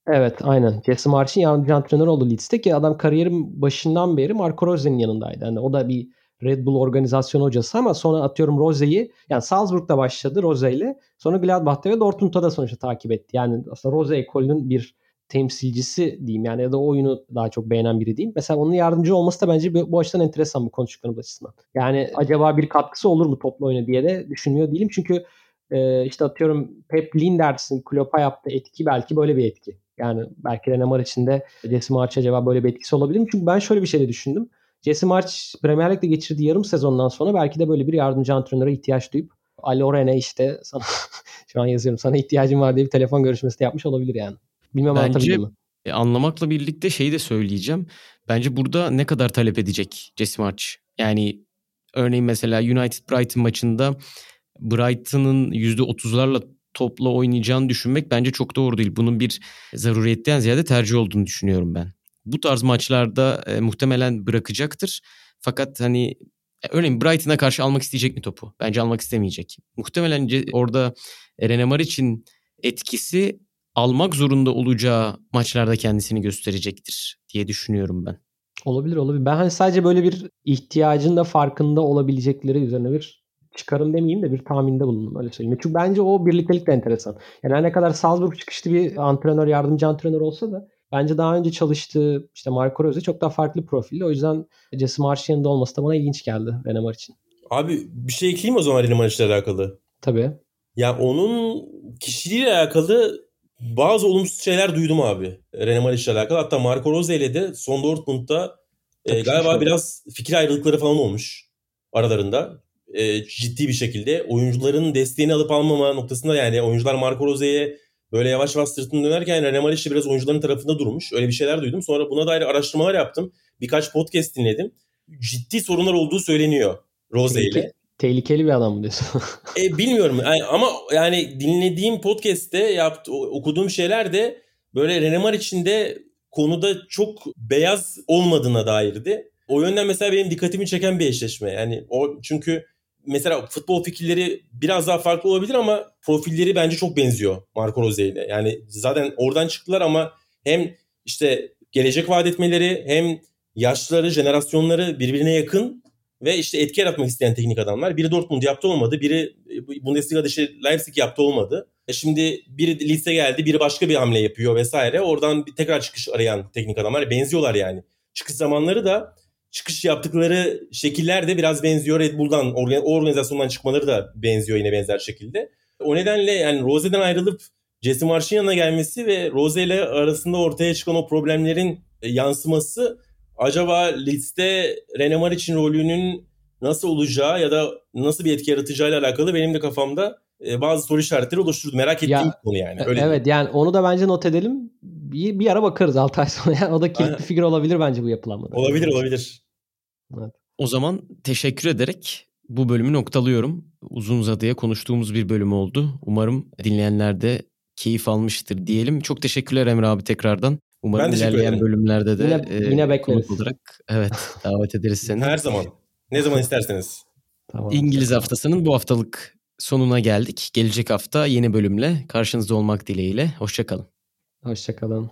Evet aynen. Jesse March'in yardımcı antrenör oldu Leeds'te ki adam kariyerin başından beri Marco Rose'nin yanındaydı. Yani o da bir Red Bull organizasyon hocası ama sonra atıyorum Rose'yi yani Salzburg'da başladı Rose ile sonra Gladbach'ta ve Dortmund'da da sonuçta takip etti. Yani aslında Rose ekolünün bir temsilcisi diyeyim yani ya da oyunu daha çok beğenen biri diyeyim. Mesela onun yardımcı olması da bence bu açıdan enteresan bu konuştuklarımız açısından. Yani acaba bir katkısı olur mu toplu oyuna diye de düşünüyor değilim. Çünkü e, işte atıyorum Pep Linders'in Klopp'a yaptığı etki belki böyle bir etki. Yani belki Rene Mar için de Jesse March acaba böyle bir etkisi olabilir mi? Çünkü ben şöyle bir şey de düşündüm. Jesse March Premier Lig'de geçirdiği yarım sezondan sonra belki de böyle bir yardımcı antrenöre ihtiyaç duyup Ali Orene işte sana şu an yazıyorum sana ihtiyacım var diye bir telefon görüşmesi de yapmış olabilir yani. Bilmem Bence mi? E, anlamakla birlikte şeyi de söyleyeceğim. Bence burada ne kadar talep edecek Jesse March? Yani örneğin mesela United Brighton maçında Brighton'ın %30'larla topla oynayacağını düşünmek bence çok doğru değil. Bunun bir zaruriyetten ziyade tercih olduğunu düşünüyorum ben. Bu tarz maçlarda e, muhtemelen bırakacaktır. Fakat hani e, örneğin Brighton'a karşı almak isteyecek mi topu? Bence almak istemeyecek. Muhtemelen orada Renemar için etkisi almak zorunda olacağı maçlarda kendisini gösterecektir diye düşünüyorum ben. Olabilir olabilir. Ben hani sadece böyle bir ihtiyacın da farkında olabilecekleri üzerine bir çıkarım demeyeyim de bir tahminde bulundum öyle söyleyeyim. Çünkü bence o birliktelik de enteresan. Yani ne kadar Salzburg çıkışlı bir antrenör, yardımcı antrenör olsa da bence daha önce çalıştığı işte Marco Rose çok daha farklı profilli. O yüzden Jesse March'ın yanında olması da bana ilginç geldi Renemar için. Abi bir şey ekleyeyim o zaman René Maric ile alakalı. Tabii. Ya onun kişiliğiyle alakalı bazı olumsuz şeyler duydum abi. René Maric ile alakalı. Hatta Marco Rose ile de son Dortmund'da e, galiba biraz fikir ayrılıkları falan olmuş aralarında. E, ciddi bir şekilde. Oyuncuların desteğini alıp almama noktasında yani oyuncular Marco Rose'ye böyle yavaş yavaş sırtını dönerken René Maric de biraz oyuncuların tarafında durmuş. Öyle bir şeyler duydum. Sonra buna dair araştırmalar yaptım. Birkaç podcast dinledim. Ciddi sorunlar olduğu söyleniyor Rose ile. Tehlike- tehlikeli bir adam mı diyorsun? E, bilmiyorum Yani ama yani dinlediğim podcast'te yaptı, okuduğum şeyler de böyle René Maric'in de konuda çok beyaz olmadığına dairdi. O yönden mesela benim dikkatimi çeken bir eşleşme. Yani o çünkü mesela futbol fikirleri biraz daha farklı olabilir ama profilleri bence çok benziyor Marco Rose ile. Yani zaten oradan çıktılar ama hem işte gelecek vaat etmeleri hem yaşları, jenerasyonları birbirine yakın ve işte etki yaratmak isteyen teknik adamlar. Biri Dortmund yaptı olmadı. Biri Bundesliga dışı Leipzig yaptı olmadı. E şimdi biri Leeds'e geldi. Biri başka bir hamle yapıyor vesaire. Oradan bir tekrar çıkış arayan teknik adamlar. Benziyorlar yani. Çıkış zamanları da çıkış yaptıkları şekiller de biraz benziyor. Red Bull'dan, o organizasyondan çıkmaları da benziyor yine benzer şekilde. O nedenle yani Rose'den ayrılıp Jesse Marsh'ın yanına gelmesi ve Rose ile arasında ortaya çıkan o problemlerin e, yansıması acaba Leeds'te René Maric'in rolünün nasıl olacağı ya da nasıl bir etki yaratacağıyla alakalı benim de kafamda e, bazı soru işaretleri oluşturdu. Merak ettiğim Ya, bir konu yani. Öyle evet diyeyim. yani onu da bence not edelim. Bir, bir ara bakarız 6 ay sonra. Yani o da kilit Aynen. bir figür olabilir bence bu yapılanmada. Olabilir olabilir. O zaman teşekkür ederek bu bölümü noktalıyorum. Uzun uzadıya konuştuğumuz bir bölüm oldu. Umarım dinleyenler de keyif almıştır diyelim. Çok teşekkürler Emre abi tekrardan. Umarım Ben teşekkür ilerleyen ederim. bölümlerde de Yine- e, yine bekleriz. konuk olarak evet davet ederiz seni. Her zaman. Ne zaman isterseniz. Tamam. İngiliz haftasının bu haftalık sonuna geldik. Gelecek hafta yeni bölümle karşınızda olmak dileğiyle. Hoşçakalın. Hoşçakalın.